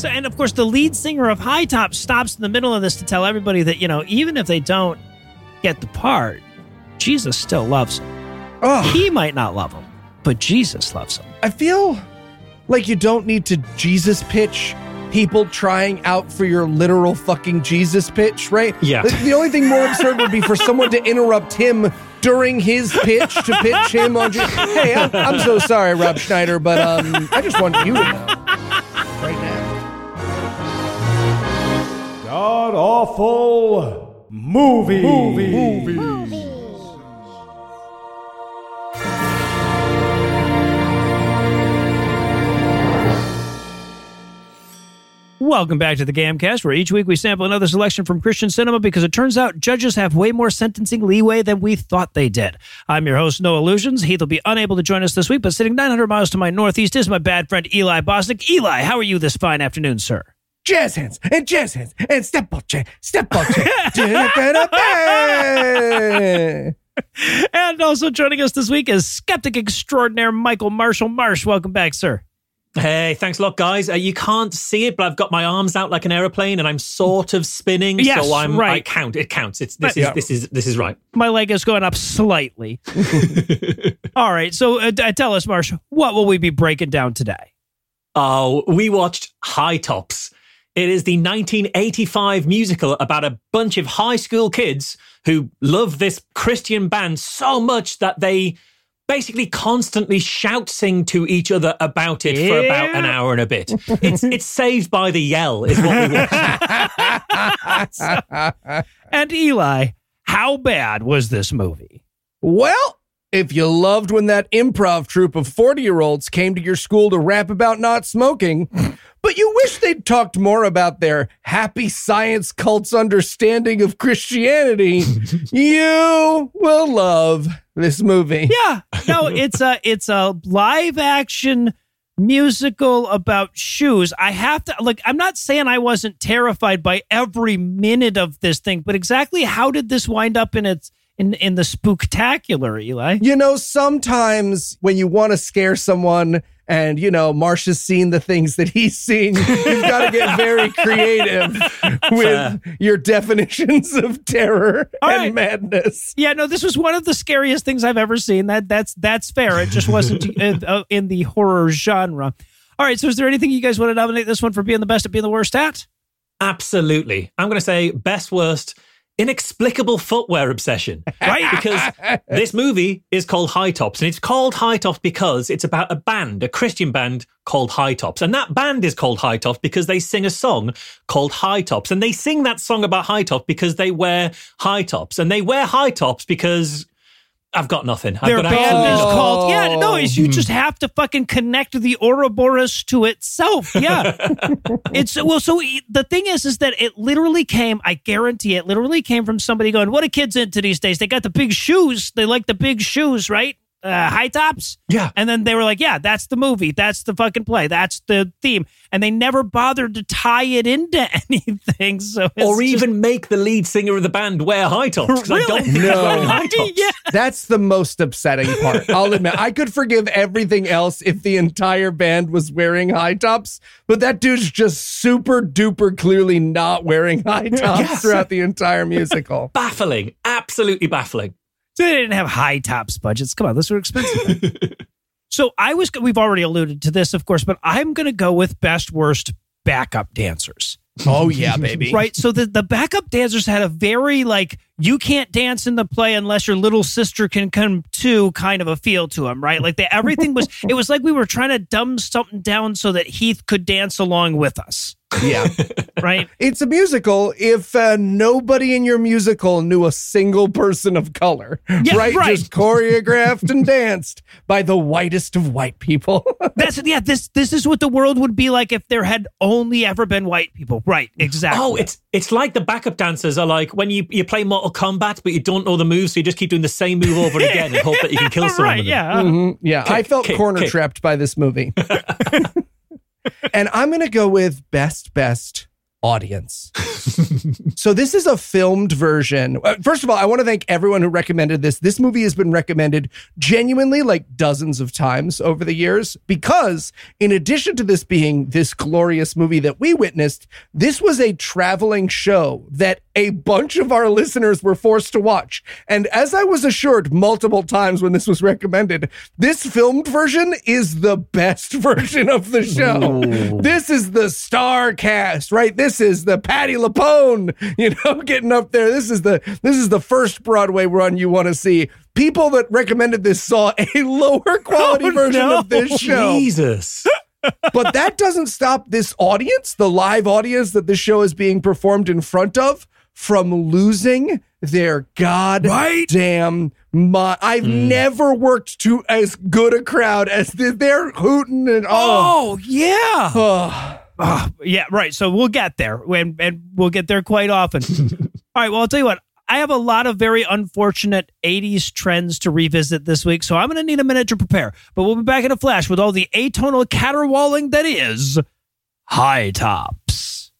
So, and of course, the lead singer of High Top stops in the middle of this to tell everybody that, you know, even if they don't get the part, Jesus still loves them. Oh, He might not love them, but Jesus loves them. I feel like you don't need to Jesus pitch people trying out for your literal fucking Jesus pitch, right? Yeah. The, the only thing more absurd would be for someone to interrupt him during his pitch to pitch him on. Hey, I'm, I'm so sorry, Rob Schneider, but um, I just want you to know God awful movie. Movie. Movies. Movies. Welcome back to the Gamcast, where each week we sample another selection from Christian cinema because it turns out judges have way more sentencing leeway than we thought they did. I'm your host, Noah Lugeons. Heath will be unable to join us this week, but sitting 900 miles to my northeast is my bad friend Eli Bosnick. Eli, how are you this fine afternoon, sir? Jazz hands and jazz hands and step ball check, step ball check. And also joining us this week is skeptic extraordinaire Michael Marshall Marsh. Welcome back, sir. Hey, thanks a lot, guys. Uh, you can't see it, but I've got my arms out like an aeroplane, and I'm sort of spinning. Yes, so I'm. I right. count. It counts. It's this Right. is Yeah. this is this is right. My leg is going up slightly. All right, so uh, tell us, Marsh, what will we be breaking down today? Oh, we watched High Tops. It is the 1985 musical about a bunch of high school kids who love this Christian band so much that they basically constantly shout sing to each other about it for about an hour and a bit. It's it's saved by the yell is what we watched. And Eli, how bad was this movie? Well, if you loved when that improv troupe of 40 year olds came to your school to rap about not smoking, but you wish they'd talked more about their happy science cult's understanding of Christianity, you will love this movie. Yeah, no, it's a it's a live action musical about shoes. I have to like I'm not saying I wasn't terrified by every minute of this thing, but exactly how did this wind up in its in in the spooktacular, Eli? You know, sometimes when you want to scare someone and, you know, Marsh has seen the things that he's seen, you've got to get very creative with your definitions of terror All and right. madness. Yeah, no, this was one of the scariest things I've ever seen. That that's that's fair. It just wasn't in, uh, in the horror genre. All right, so is there anything you guys want to nominate this one for being the best at being the worst at? Absolutely. I'm going to say best worst inexplicable footwear obsession. Right? because this movie is called High Tops and it's called High Tops because it's about a band, a Christian band called High Tops. And that band is called High Tops because they sing a song called High Tops and they sing that song about high tops because they wear high tops and they wear high tops because I've got nothing. I've Their got band is absolutely- called yeah. No, it's you oh. just have to fucking connect the Ouroboros to itself. Yeah, it's well. So e- the thing is, is that it literally came. I guarantee it literally came from somebody going, "What are kids into these days? They got the big shoes. They like the big shoes, right? Uh, high tops." Yeah. And then they were like, "Yeah, that's the movie. That's the fucking play. That's the theme." And they never bothered to tie it into anything. So it's or just- even make the lead singer of the band wear high tops. 'cause I don't Really? think he's No. high tops. yeah. That's the most upsetting part. I'll admit, I could forgive everything else if the entire band was wearing high tops, but that dude's just super duper clearly not wearing high tops Yes. throughout the entire musical. Baffling. Absolutely baffling. They didn't have high tops budgets. Come on, those were expensive. so I was. We've already alluded to this, of course, but I'm going to go with best worst backup dancers. Oh, yeah, baby. Right. So the the backup dancers had a very like you can't dance in the play unless your little sister can come too kind of a feel to him Right. Like they, everything was. it was like we were trying to dumb something down so that Heath could dance along with us. Yeah. right? It's a musical if uh, nobody in your musical knew a single person of color, Yeah, right? right. Just choreographed and danced by the whitest of white people. That's yeah. This this is what the world would be like if there had only ever been white people. Right? Exactly. Oh, it's it's like the backup dancers are like when you, you play Mortal Kombat, but you don't know the moves, so you just keep doing the same move over and again and hope that you can kill someone. right. with it. Yeah. Mhm. Yeah, I felt kick, corner kick. trapped by this movie. and I'm going to go with best, best audience. so this is a filmed version. Uh, First of all, I want to thank everyone who recommended this. This movie has been recommended genuinely like dozens of times over the years because in addition to this being this glorious movie that we witnessed, this was a traveling show that a bunch of our listeners were forced to watch. And as I was assured multiple times when this was recommended, this filmed version is the best version of the show. This is the star cast, right? This is the Patti LuPone, you know, getting up there. This is the this is the first Broadway run you want to see. People that recommended this saw a lower quality Oh, version no. of this show Jesus. but that doesn't stop this audience, the live audience that this show is being performed in front of, from losing their goddamn mind. I've mm. never worked to as good a crowd as this. They're hooting and oh. Oh yeah. oh. Ah, yeah, right. So we'll get there, and, and we'll get there quite often. All right. Well, I'll tell you what. I have a lot of very unfortunate 80s trends to revisit this week, so I'm going to need a minute to prepare. But we'll be back in a flash with all the atonal caterwauling that is high tops.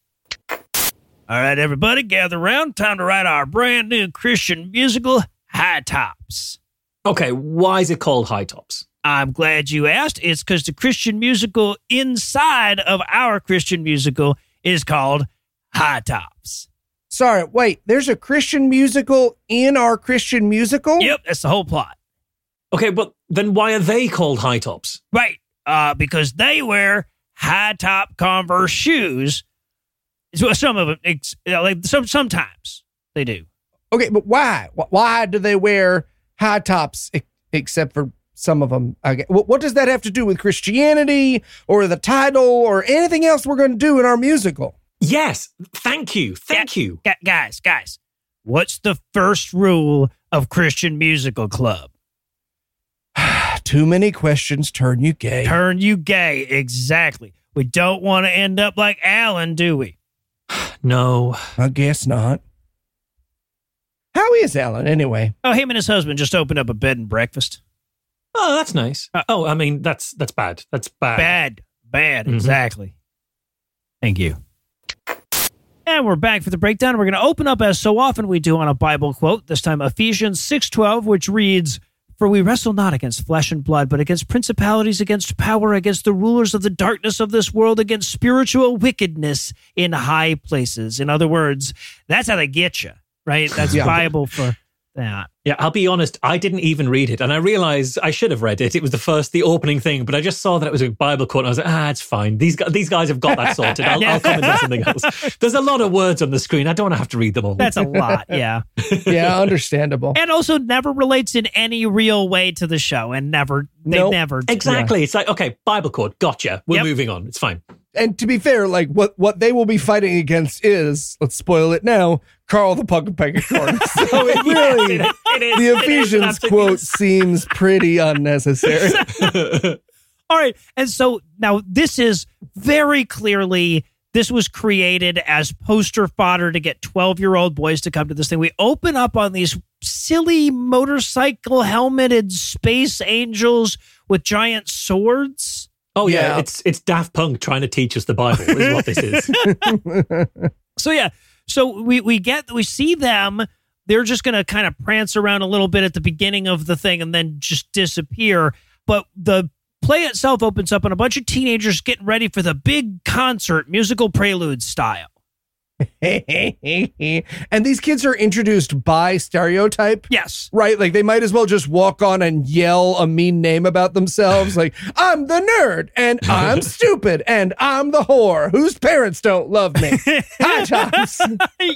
All right, everybody, gather around. Time to write our brand new Christian musical, High Tops. Okay, why is it called High Tops? I'm glad you asked. It's because the Christian musical inside of our Christian musical is called High Tops. Sorry, wait. There's a Christian musical in our Christian musical? Yep, that's the whole plot. Okay, but then why are they called High Tops? Right. Uh, because they wear high top Converse shoes. So some of them, ex- uh, like some sometimes they do. Okay, but why? Why do they wear high tops e- except for some of them? Okay. What, what does that have to do with Christianity or the title or anything else we're going to do in our musical? Yes, thank you, thank you. Gu- guys, guys, what's the first rule of Christian Musical Club? Too many questions turn you gay. Turn you gay. Exactly. We don't want to end up like Alan, do we? No, I guess not. How is Alan anyway? Oh, him and his husband just opened up a bed and breakfast. Oh, that's nice. oh, I mean, that's that's bad. That's bad. Bad, bad, Mhm. exactly. Thank you. And we're back for the breakdown. We're going to open up as so often we do on a Bible quote. This time Ephesians 6:12, which reads, "For we wrestle not against flesh and blood, but against principalities, against power, against the rulers of the darkness of this world, against spiritual wickedness in high places." In other words, that's how they get you, right? That's Yeah. Bible for that. Yeah, I'll be honest. I didn't even read it, and I realized I should have read it. It was the first, the opening thing, but I just saw that it was a Bible quote. And I was like, ah, it's fine. These guys, these guys have got that sorted. I'll, I'll come and do something else. There's a lot of words on the screen. I don't want to have to read them all. That's a lot, yeah. Yeah, understandable. and also never relates in any real way to the show and never they Nope. never do. exactly. It's like okay, Bible quote. Gotcha. We're Yep. moving on. It's fine. And to be fair, like what what they will be fighting against is, let's spoil it now, Carl the Pug Pegacorn. So it really, It is. the Ephesians quote seems pretty unnecessary. all right and so now this is very clearly this was created as poster fodder to get 12 year old boys to come to this thing we open up on these silly motorcycle helmeted space angels with giant swords Oh yeah, Yeah. it's it's Daft Punk trying to teach us the Bible. Is what this is. So yeah, so we we get we see them. They're just going to kind of prance around a little bit at the beginning of the thing and then just disappear. But the play itself opens up on a bunch of teenagers getting ready for the big concert, musical prelude style. and these kids are introduced by stereotype. Yes. Right? Like they might as well just walk on and yell a mean name about themselves. Like, I'm the nerd and I'm stupid and I'm the whore whose parents don't love me. High tops.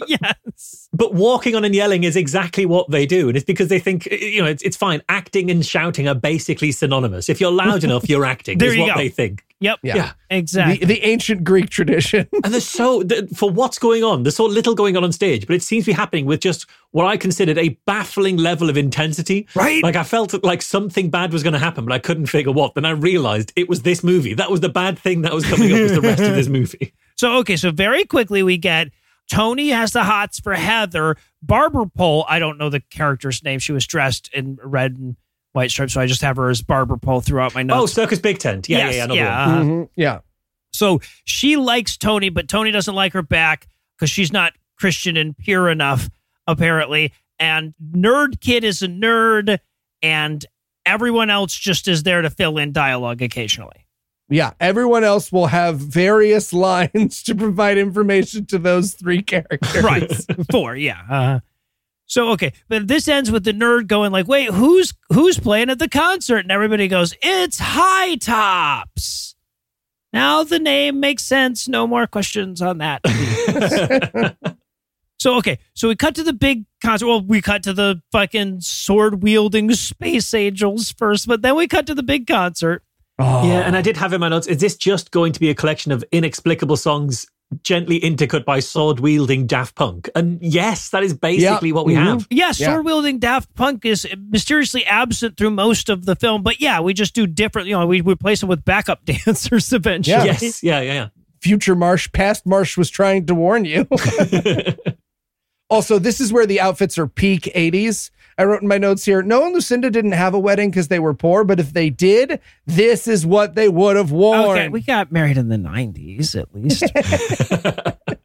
yes. But walking on and yelling is exactly what they do, and it's because they think you know it's, it's fine. Acting and shouting are basically synonymous. If you're loud enough, you're acting. There is you what go. they think. Yep. Yeah. Yeah. Exactly. The, the ancient Greek tradition. And there's so th- for what's going on, there's so little going on on stage, but it seems to be happening with just what I considered a baffling level of intensity. Right. Like I felt like something bad was going to happen, but I couldn't figure what. Then I realized it was this movie. That was the bad thing that was coming up was the rest of this movie. So okay, so very quickly we get Tony has the hots for Heather. Barbara Pole, I don't know the character's name. She was dressed in red and white stripes, so I just have her as Barbara Pole throughout my notes. Oh. Circus Big Tent. Yeah, Yes, yeah, yeah. another yeah, one. uh, Mhm. Yeah. So she likes Tony, but Tony doesn't like her back because she's not Christian and pure enough, apparently. And Nerd Kid is a nerd, and everyone else just is there to fill in dialogue occasionally. Yeah. Everyone else will have various lines to provide information to those three characters. right four yeah uh, so okay but this ends with the nerd going like wait who's who's playing at the concert? And everybody goes it's high tops. Now the name makes sense. No more questions on that so okay so we cut to the big concert. Well we cut to the fucking sword wielding space angels first but then we cut to the big concert. Oh. Yeah, and I did have in my notes, is this just going to be a collection of inexplicable songs gently intercut by sword wielding Daft Punk? And yes, that is basically what we Mhm. have. Yeah, Yeah. sword wielding Daft Punk is mysteriously absent through most of the film, but yeah, we just do different. You know, we replace them with backup dancers eventually. Yeah. Yes, yeah, yeah, Future Marsh, past Marsh was trying to warn you. also, this is where the outfits are peak 80s. I wrote in my notes here Noah and Lucinda didn't have a wedding because they were poor, but if they did, this is what they would have worn. Okay, we got married in the '90s at least.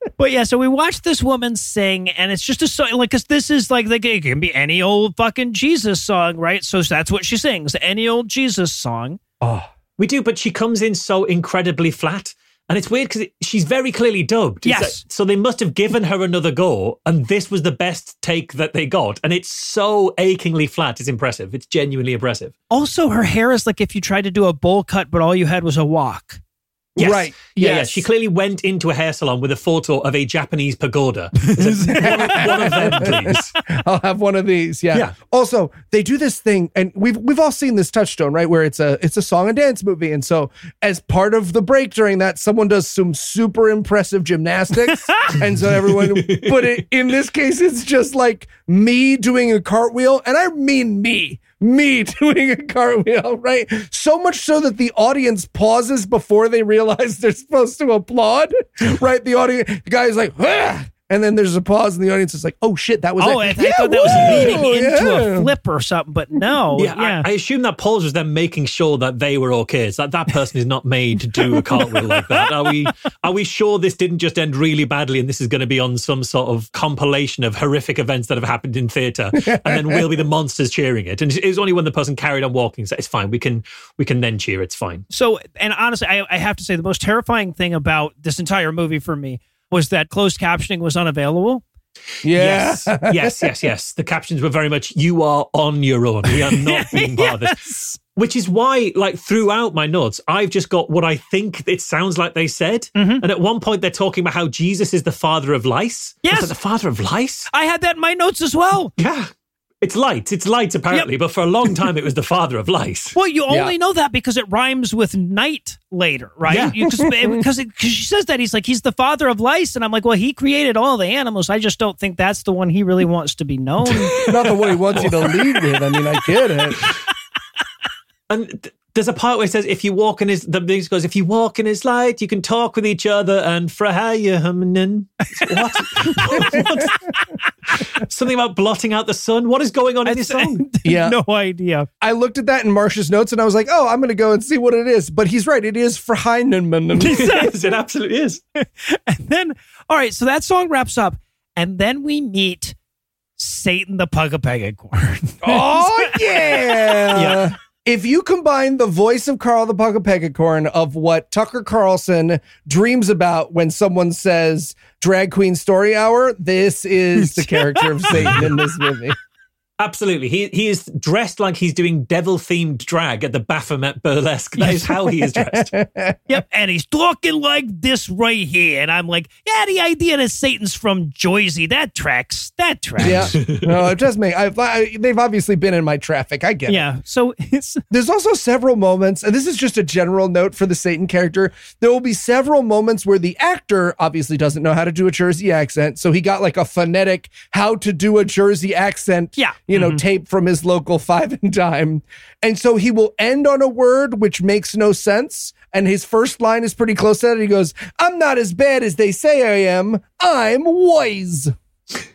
but yeah, so we watched this woman sing, and it's just a song, like, because this is like, like, it can be any old fucking Jesus song, right? So that's what she sings, any old Jesus song. oh, we do, but she comes in so incredibly flat. And it's weird because she's very clearly dubbed. Yes. like- so they must have given her another go, and this was the best take that they got. And it's so achingly flat. It's impressive. It's genuinely impressive. Also, her hair is like if you tried to do a bowl cut, but all you had was a walk. Yes. Right. Yeah, yeah. She clearly went into a hair salon with a photo of a Japanese pagoda. One of them, please. I'll have one of these. Yeah. Yeah. Also, they do this thing, and we've we've all seen this touchstone, right? Where it's a it's a song and dance movie, and so as part of the break during that, someone does some super impressive gymnastics, and so everyone. But it, in this case, it's just like me doing a cartwheel, and I mean me. Me doing a cartwheel, right? So much so that the audience pauses before they realize they're supposed to applaud, right? The audience, the like, "Ah!" And then there's a pause, and the audience is like, "Oh shit, that was Oh, it." I, I thought that was leading into Yeah. a flip or something, but no. Yeah, Yeah. I, I assume that pause was them making sure that they were okay. It's like that person is not made to do a cartwheel like that. Are we? Are we sure this didn't just end really badly, and this is going to be on some sort of compilation of horrific events that have happened in theatre, and then we'll be the monsters cheering it? And it was only when the person carried on walking, so it's fine. We can we can then cheer. It's fine. So, and honestly, I, I have to say the most terrifying thing about this entire movie for me was that closed captioning was unavailable. Yeah. Yes, yes, yes, yes. The captions were very much "You are on your own. We are not being part of this." Yes. Which is why, like, throughout my notes, I've just got what I think it sounds like they said. Mm-hmm. And at one point, they're talking about how Jesus is the father of lice. I was Yes. like, the father of lice? I had that in my notes as well. Yeah. It's light. It's light, apparently. But for a long time, it was the father of lice. Well, you Yeah. only know that because it rhymes with night later, right? Yeah. You- Because because she says that he's like he's the father of lice, and I'm like, well, he created all the animals. I just don't think that's the one he really wants to be known. Not the one he wants you to lead with. I mean, I get it. And th- there's a part where it says, if you walk in his, the music goes, if you walk in his light, you can talk with each other and frahayahumnin. What? what? Something about blotting out the sun. What is going on in this song? Yeah. no idea. I looked at that in Marsh's notes and I was like, oh, I'm going to go and see what it is. But he's right. It is for Heinemann. yes, it absolutely is. And then, all right, so that song wraps up, and then we meet Satan the Pugapegacorn. oh, yeah. Yeah. If you combine the voice of Carl the Pugapegacorn of what Tucker Carlson dreams about when someone says drag queen story hour, this is the character of Satan in this movie. Absolutely. He he is dressed like he's doing devil themed drag at the Baphomet burlesque. That is how he is dressed. Yep. And he's talking like this right here. And I'm like, yeah, the idea that Satan's from Jersey, that tracks. That tracks. Yeah, no, it does make. I've, I, they've obviously been in my traffic. I get it. Yeah. So it's There's also several moments, and this is just a general note for the Satan character. There will be several moments where the actor obviously doesn't know how to do a Jersey accent, so he got like a phonetic how to do a Jersey accent, Yeah. You know, mm-hmm. tape from his local five and dime, and so he will end on a word which makes no sense. And his first line is pretty close to that. He goes, "I'm not as bad as they say I am. I'm wise."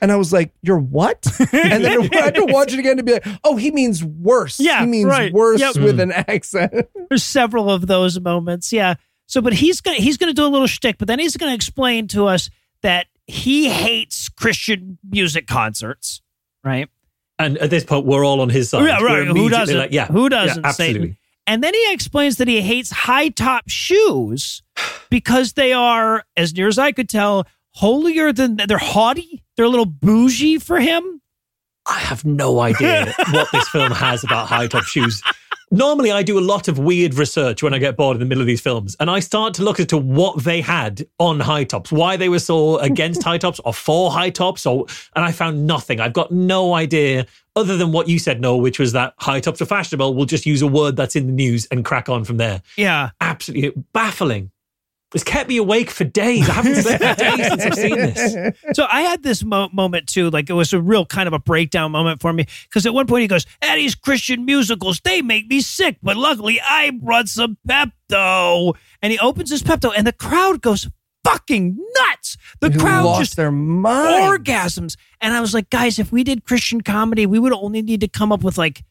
And I was like, "You're what?" And then I had to watch it again to be like, "Oh, he means worse. Yeah, he means right. worse Yep. with an mm. accent." there's several of those moments. Yeah. So, but he's gonna he's gonna do a little shtick, but then he's gonna explain to us that he hates Christian music concerts, right? And at this point, we're all on his side. yeah, right. Who doesn't? Like, yeah, Who doesn't? Yeah, absolutely. Satan. And then he explains that he hates high top shoes because they are, as near as I could tell, holier than they're haughty. They're a little bougie for him. I have no idea what this film has about high top shoes. Normally, I do a lot of weird research when I get bored in the middle of these films, and I start to look into what they had on high tops, why they were so against high tops or for high tops, or and I found nothing. I've got no idea other than what you said, Noel, which was that high tops are fashionable. We'll just use a word that's in the news and crack on from there. Yeah. Absolutely baffling. It's kept me awake for days. I haven't slept for days since I've seen this. So I had this mo- moment too, like it was a real kind of a breakdown moment for me because at one point he goes, "Eddie's Christian musicals they make me sick, but luckily I brought some Pepto." And he opens his Pepto, and the crowd goes fucking nuts. The Who crowd lost just their mind. orgasms, and I was like, guys, if we did Christian comedy, we would only need to come up with like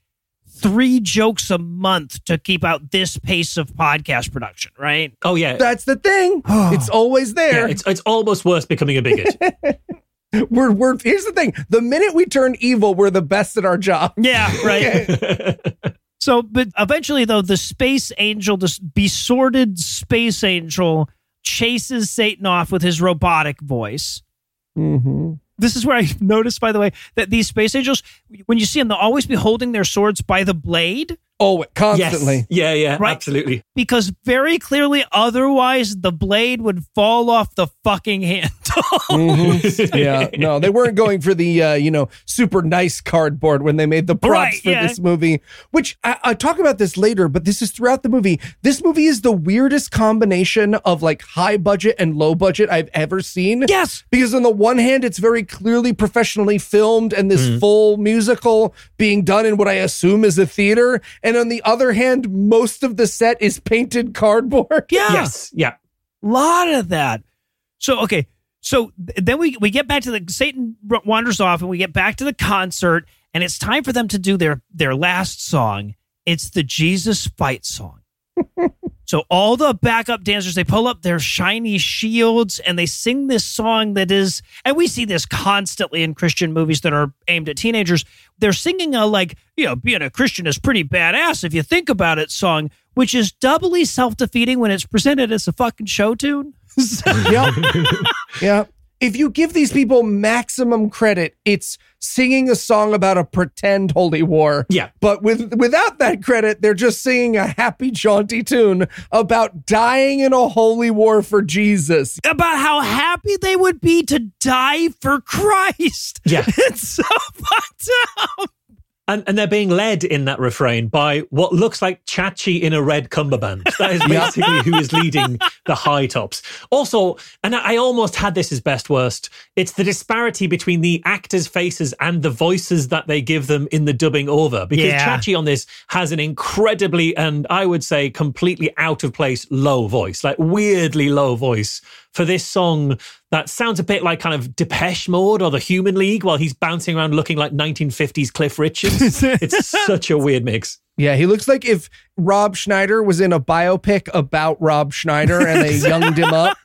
three jokes a month to keep out this pace of podcast production, right? Oh yeah. That's the thing. it's always yeah, there. it's it's almost worse becoming a bigot. we're we're here's the thing. The minute we turn evil, we're the best at our job. Yeah, right. So, but eventually, though, the space angel, this besorted space angel, chases Satan off with his robotic voice. Mm-hmm. This is where I noticed, by the way, that these space angels, when you see them, they'll always be holding their swords by the blade Oh, constantly. Yes. Yeah, yeah, Right. absolutely. because very clearly, otherwise, the blade would fall off the fucking handle. Mhm. yeah, no, they weren't going for the uh, you know super nice cardboard when they made the props Right, for yeah. this movie. Which I, I talk about this later, but this is throughout the movie. This movie is the weirdest combination of like high budget and low budget I've ever seen. yes. Because on the one hand, it's very clearly professionally filmed and this Mm-hmm. full musical being done in what I assume is a theater. And on the other hand, most of the set is painted cardboard. Yeah. Yes. Yeah. lot of that. So okay, so then we we get back to the Satan wanders off, and we get back to the concert, and it's time for them to do their their last song. It's the Jesus fight song. So all the backup dancers they pull up their shiny shields and they sing this song that is, and we see this constantly in Christian movies that are aimed at teenagers. They're singing a like, you know, being a Christian is pretty badass if you think about it song, which is doubly self defeating when it's presented as a fucking show tune. yep. yeah. If you give these people maximum credit, it's singing a song about a pretend holy war. Yeah. But with without that credit, they're just singing a happy, jaunty tune about dying in a holy war for Jesus. about how happy they would be to die for Christ. Yeah. It's so fucked up. And, and they're being led in that refrain by what looks like Chachi in a red cummerbund. That is basically who is leading the high tops. Also, and I almost had this as best worst, it's the disparity between the actors' faces and the voices that they give them in the dubbing over. Because Yeah. Chachi on this has an incredibly, and I would say completely out of place low voice, like weirdly low voice for this song that sounds a bit like kind of Depeche Mode or the Human League while he's bouncing around looking like 1950s Cliff Richards. it's such a weird mix. Yeah, he looks like if Rob Schneider was in a biopic about Rob Schneider and they younged him up.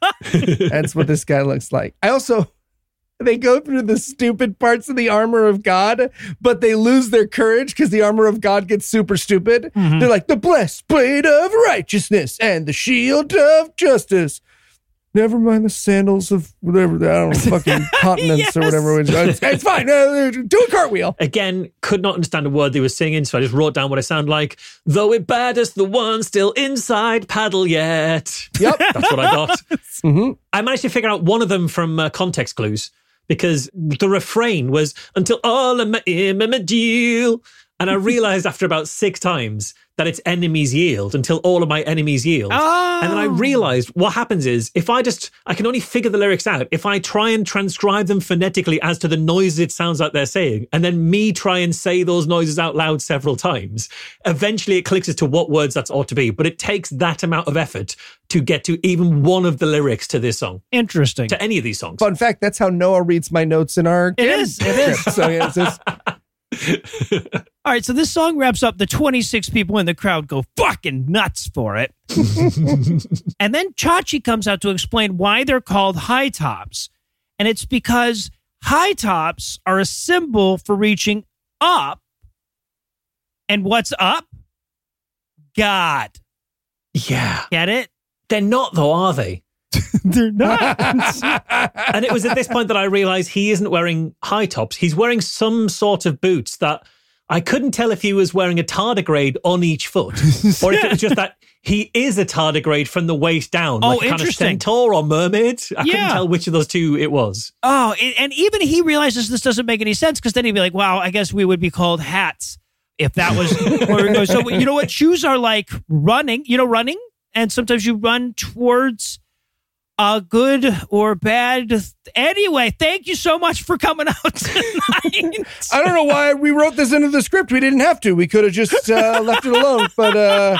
That's what this guy looks like. I also they go through the stupid parts of the armor of God, but they lose their courage because the armor of God gets super stupid. Mm-hmm. They're like the blessed blade of righteousness and the shield of justice. Never mind the sandals of whatever, I don't know, fucking continents or whatever. It's, it's, it's fine. Uh, do a cartwheel. Again, could not understand a word they were singing, so I just wrote down what it sounded like. Though it baddest the one still inside paddle yet. Yep. That's what I got. Mhm. I managed to figure out one of them from uh, context clues because the refrain was until all of my yield. And I realized after about six times that it's enemies yield until all of my enemies yield. Oh. And then I oh. realized what happens is if I just, I can only figure the lyrics out if I try and transcribe them phonetically as to the noises it sounds like they're saying, and then me try and say those noises out loud several times. Eventually it clicks as to what words that ought to be, but it takes that amount of effort to get to even one of the lyrics to this song, Interesting. to any of these songs. Fun fact that's how Noah reads my notes in our. It is, it is. So, yeah, it's just, All right, so this song wraps up. The 26 people in the crowd go fucking nuts for it. and then Chachi comes out to explain why they're called high tops. And it's because high tops are a symbol for reaching up. And what's up? God. yeah. Get it? They're not though, are they? They're not. and it was at this point that I realized he isn't wearing high tops. He's wearing some sort of boots that I couldn't tell if he was wearing a tardigrade on each foot or if it was just that he is a tardigrade from the waist down. Oh, like a kind of centaur or mermaid. I Yeah. couldn't tell which of those two it was. Oh, and and even he realizes this doesn't make any sense because then he'd be like, "Wow, I guess we would be called hats if that was where we go." So you know what? Shoes are like running. You know, running, and sometimes you run towards a good or bad. Anyway, thank you so much for coming out tonight. I don't know why we wrote this into the script. We didn't have to. We could have just uh, left it alone. But uh,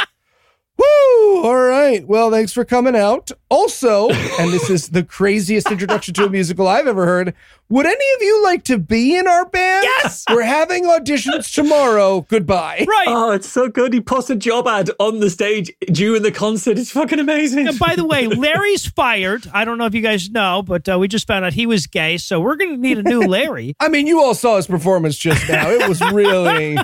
woo! All right. Well, thanks for coming out. Also, and this is the craziest introduction to a musical I've ever heard. Would any of you like to be in our band? Yes! We're having auditions tomorrow. Goodbye. right. Oh, it's so good. He posts a job ad on the stage during the concert. It's fucking amazing. And by the way, Larry's fired. I don't know if you guys know, but uh, we just found out he was gay, so we're going to need a new Larry. I mean, you all saw his performance just now. It was really.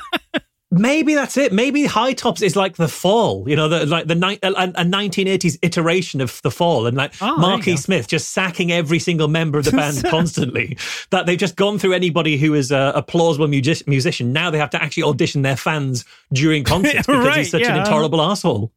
Maybe that's it. Maybe High Tops is like the Fall, you know, the, like the ni- uh, a, a 1980s iteration of the Fall, and like Oh, you Smith just sacking every single member of the band constantly. That they've just gone through anybody who is a, a plausible music- musician. Now they have to actually audition their fans during concerts because Right, he's such an yeah. intolerable asshole.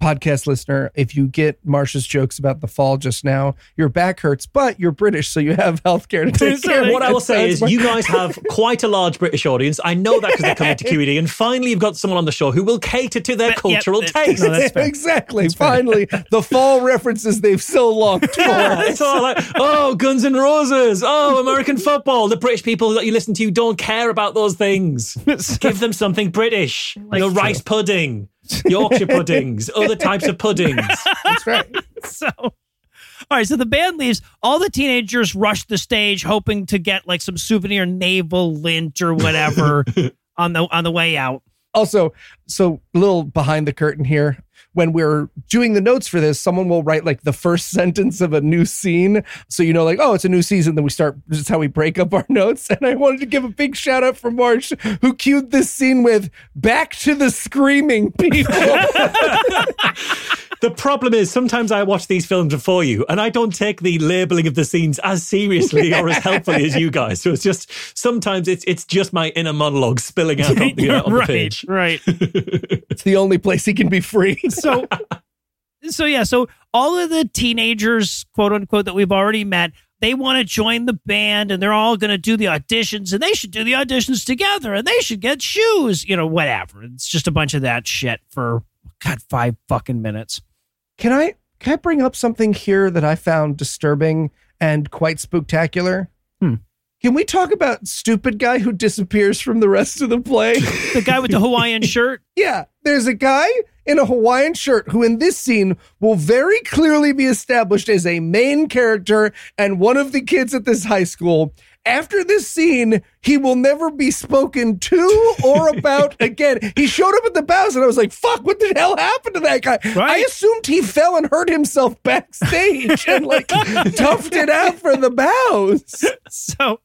Podcast listener, if you get Marsh's jokes about the fall just now, your back hurts, but you're British, so you have healthcare to take care of What I will say it. is, you guys have quite a large British audience. I know that because they're coming to QED, and finally, you've got someone on the show who will cater to their Yep, cultural that- taste. no, that's exactly. Finally, the fall references they've so longed for. Yeah, it's all like, oh, Guns and Roses, oh, American football. The British people that you listen to don't care about those things. Give them something British. Like- Your rice pudding, Yorkshire puddings, other types of puddings. That's right. so all right so the band leaves all the teenagers rush the stage hoping to get like some souvenir naval lint or whatever on the on the way out Also, so a little behind the curtain here. When we're doing the notes for this, someone will write like the first sentence of a new scene. So you know, like, oh, it's a new season. Then we start, this is how we break up our notes. And I wanted to give a big shout out for Marsh, who cued this scene with back to the screaming people. The problem is sometimes I watch these films before you, and I don't take the labeling of the scenes as seriously or as helpfully as you guys. So it's just sometimes it's it's just my inner monologue spilling out on the, on the right page. right it's the only place he can be free. so so yeah so all of the teenagers quote unquote that we've already met they want to join the band and they're all going to do the auditions and they should do the auditions together and they should get shoes you know whatever it's just a bunch of that shit for god five fucking minutes Can I can I bring up something here that I found disturbing and quite spectacular? Hmm. Can we talk about stupid guy who disappears from the rest of the play? the guy with the hawaiian shirt yeah, there's a guy in a Hawaiian shirt who in this scene will very clearly be established as a main character and one of the kids at this high school. After this scene, he will never be spoken to or about again. He showed up at the bows and I was like, fuck, what the hell happened to that guy? I assumed he fell and hurt himself backstage and like toughed it out for the bows. so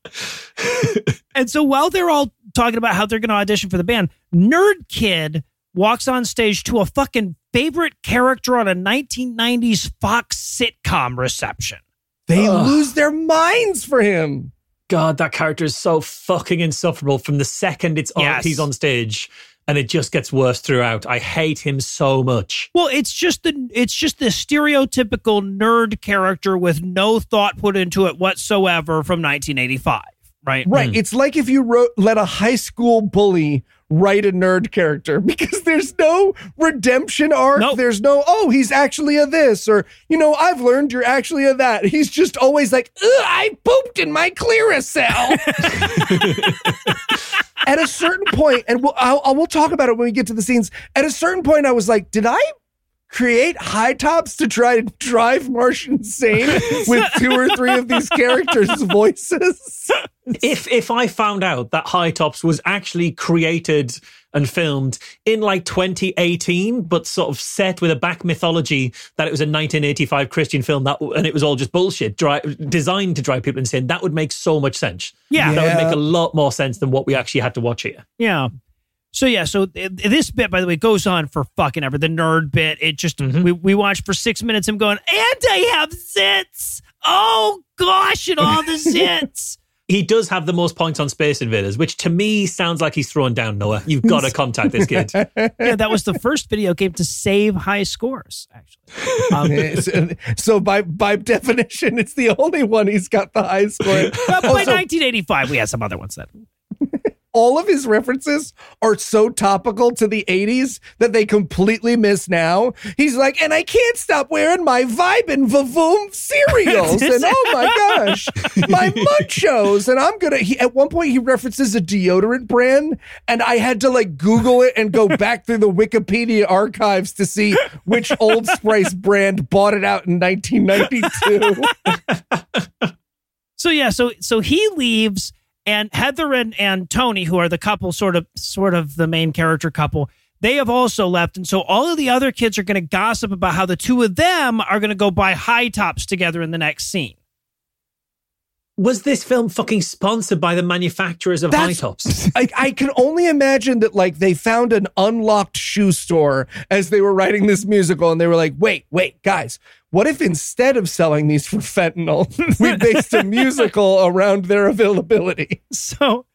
and so while they're all talking about how they're going to audition for the band nerd kid walks on stage to a fucking favorite character on a 1990s Fox sitcom reception. They Ugh. lose their minds for him. God, that character is so fucking insufferable from the second it's on, he's on stage, and it just gets worse throughout. I hate him so much. Well, it's just the it's just the stereotypical nerd character with no thought put into it whatsoever from 1985, right? Right. Hmm. It's like if you wrote let a high school bully write a nerd character because there's no redemption arc. Nope. There's no, oh, he's actually a this, or you know, I've learned you're actually a that. He's just always like, Ugh, I pooped in my Clearasil. At a certain point, and we'll I'll, I'll- we'll talk about it when we get to the scenes. At a certain point, I was like, did I create high tops to try to drive Marsh insane with two or three of these characters' voices? If if I found out that High Tops was actually created and filmed in like 2018, but sort of set with a back mythology that it was a 1985 Christian film that and it was all just bullshit, dri designed to drive people insane, that would make so much sense. Yeah. That would make a lot more sense than what we actually had to watch here. Yeah. So yeah, so th- this bit, by the way, goes on for fucking ever. The nerd bit, it just we we watched for six minutes him going, and I have zits. Oh gosh, and all the zits. He does have the most points on Space Invaders, which to me sounds like he's throwing down Noah. You've got to contact this kid. yeah, that was the first video game to save high scores. Actually, um, so, so by by definition, it's the only one he's got the high score. but by Also, 1985, we had some other ones that. All of his references are so topical to the 80s that they completely miss now. He's like, and I can't stop wearing my Vibe and Vavoom cereals. and oh my gosh, my Munchos. And I'm going to, he, at one point, he references a deodorant brand. And I had to like Google it and go back through the Wikipedia archives to see which Old Spice brand bought it out in 1992. So yeah, so so he leaves, and Heather and, and Tony, who are the couple, sort of sort of the main character couple, they have also left, and so all of the other kids are going to gossip about how the two of them are going to go buy high tops together in the next scene. Was this film fucking sponsored by the manufacturers of High Tops? I, I can only imagine that like they found an unlocked shoe store as they were writing this musical and they were like, wait, wait, guys, what if instead of selling these for fentanyl, we based a musical around their availability? So, all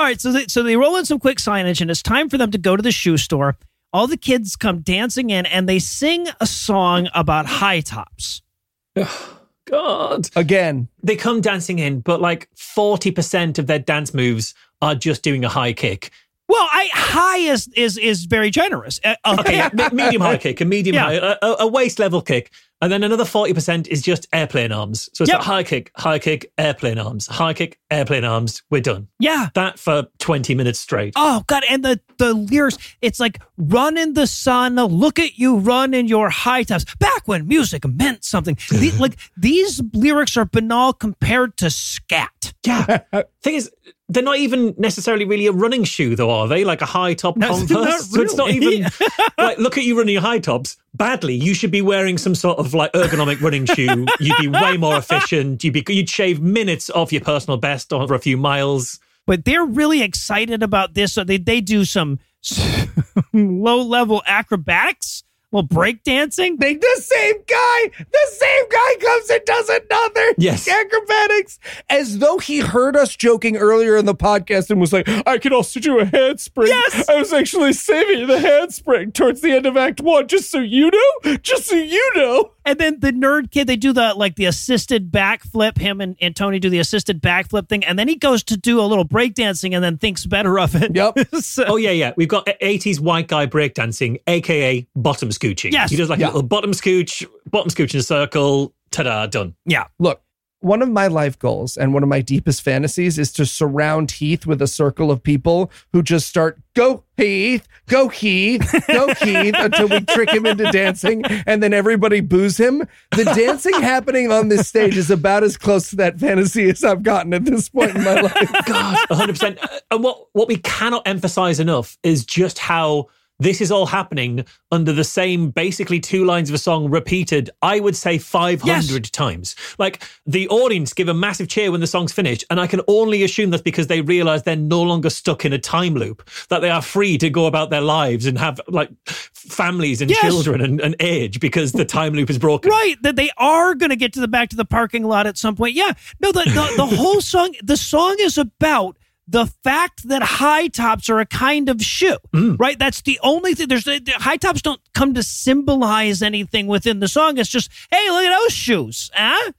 right, so they, so they roll in some quick signage, and it's time for them to go to the shoe store. All the kids come dancing in, and they sing a song about high tops. God. Again, They come dancing in, but like 40% of their dance moves are just doing a high kick. Well, I high is is is very generous. Uh, Okay, me- medium high kick, a medium Yeah. high, a, a- a waist level kick. And then another 40% is just airplane arms. So it's Yep. like high kick, high kick, airplane arms, high kick, airplane arms. We're done. yeah. That for 20 minutes straight. Oh god, and the the lyrics, it's like run in the sun, look at you run in your high tops. Back when music meant something. The- like these lyrics are banal compared to scat. Yeah. Thing is, they're not even necessarily really a running shoe, though, are they? Like a high top No, Converse. not So it's not even like look at you running your high tops badly. You should be wearing some sort of like ergonomic running shoe. You'd be way more efficient. You'd be you'd shave minutes off your personal best over a few miles. But they're really excited about this. So they they do some low level acrobatics, well break dancing. they the same guy, the same guy comes and does another Yes. acrobatics as though he heard us joking earlier in the podcast and was like, I can also do a handspring. Yes. I was actually saving the handspring towards the end of Act One, just so you know, just so you know. And then the nerd kid, they do the like the assisted backflip. Him and, and Tony do the assisted backflip thing, and then he goes to do a little breakdancing and then thinks better of it. Yep. So- Oh yeah, yeah. We've got 80s white guy breakdancing, aka bottom scooching. Yes. He does like Yeah. a little bottom scooch, bottom scooch in a circle. Ta-da, done. yeah. Look, one of my life goals and one of my deepest fantasies is to surround Heath with a circle of people who just start, go Heath, go Heath, go Heath, until we trick him into dancing and then everybody boos him. The dancing happening on this stage is about as close to that fantasy as I've gotten at this point in my life. God, 100%. Uh, and what, what we cannot emphasize enough is just how this is all happening under the same basically two lines of a song repeated, I would say 500 Yes. times. Like the audience give a massive cheer when the song's finished. And I can only assume that's because they realize they're no longer stuck in a time loop, that they are free to go about their lives and have like families and Yes. children and, and age because the time loop is broken. Right, that they are going to get to the back to the parking lot at some point. Yeah, no, the the, the whole song, the song is about the fact that high tops are a kind of shoe. Mm. Right, that's the only thing. There's the, the high tops don't come to symbolize anything within the song. It's just, hey, look at those shoes, huh?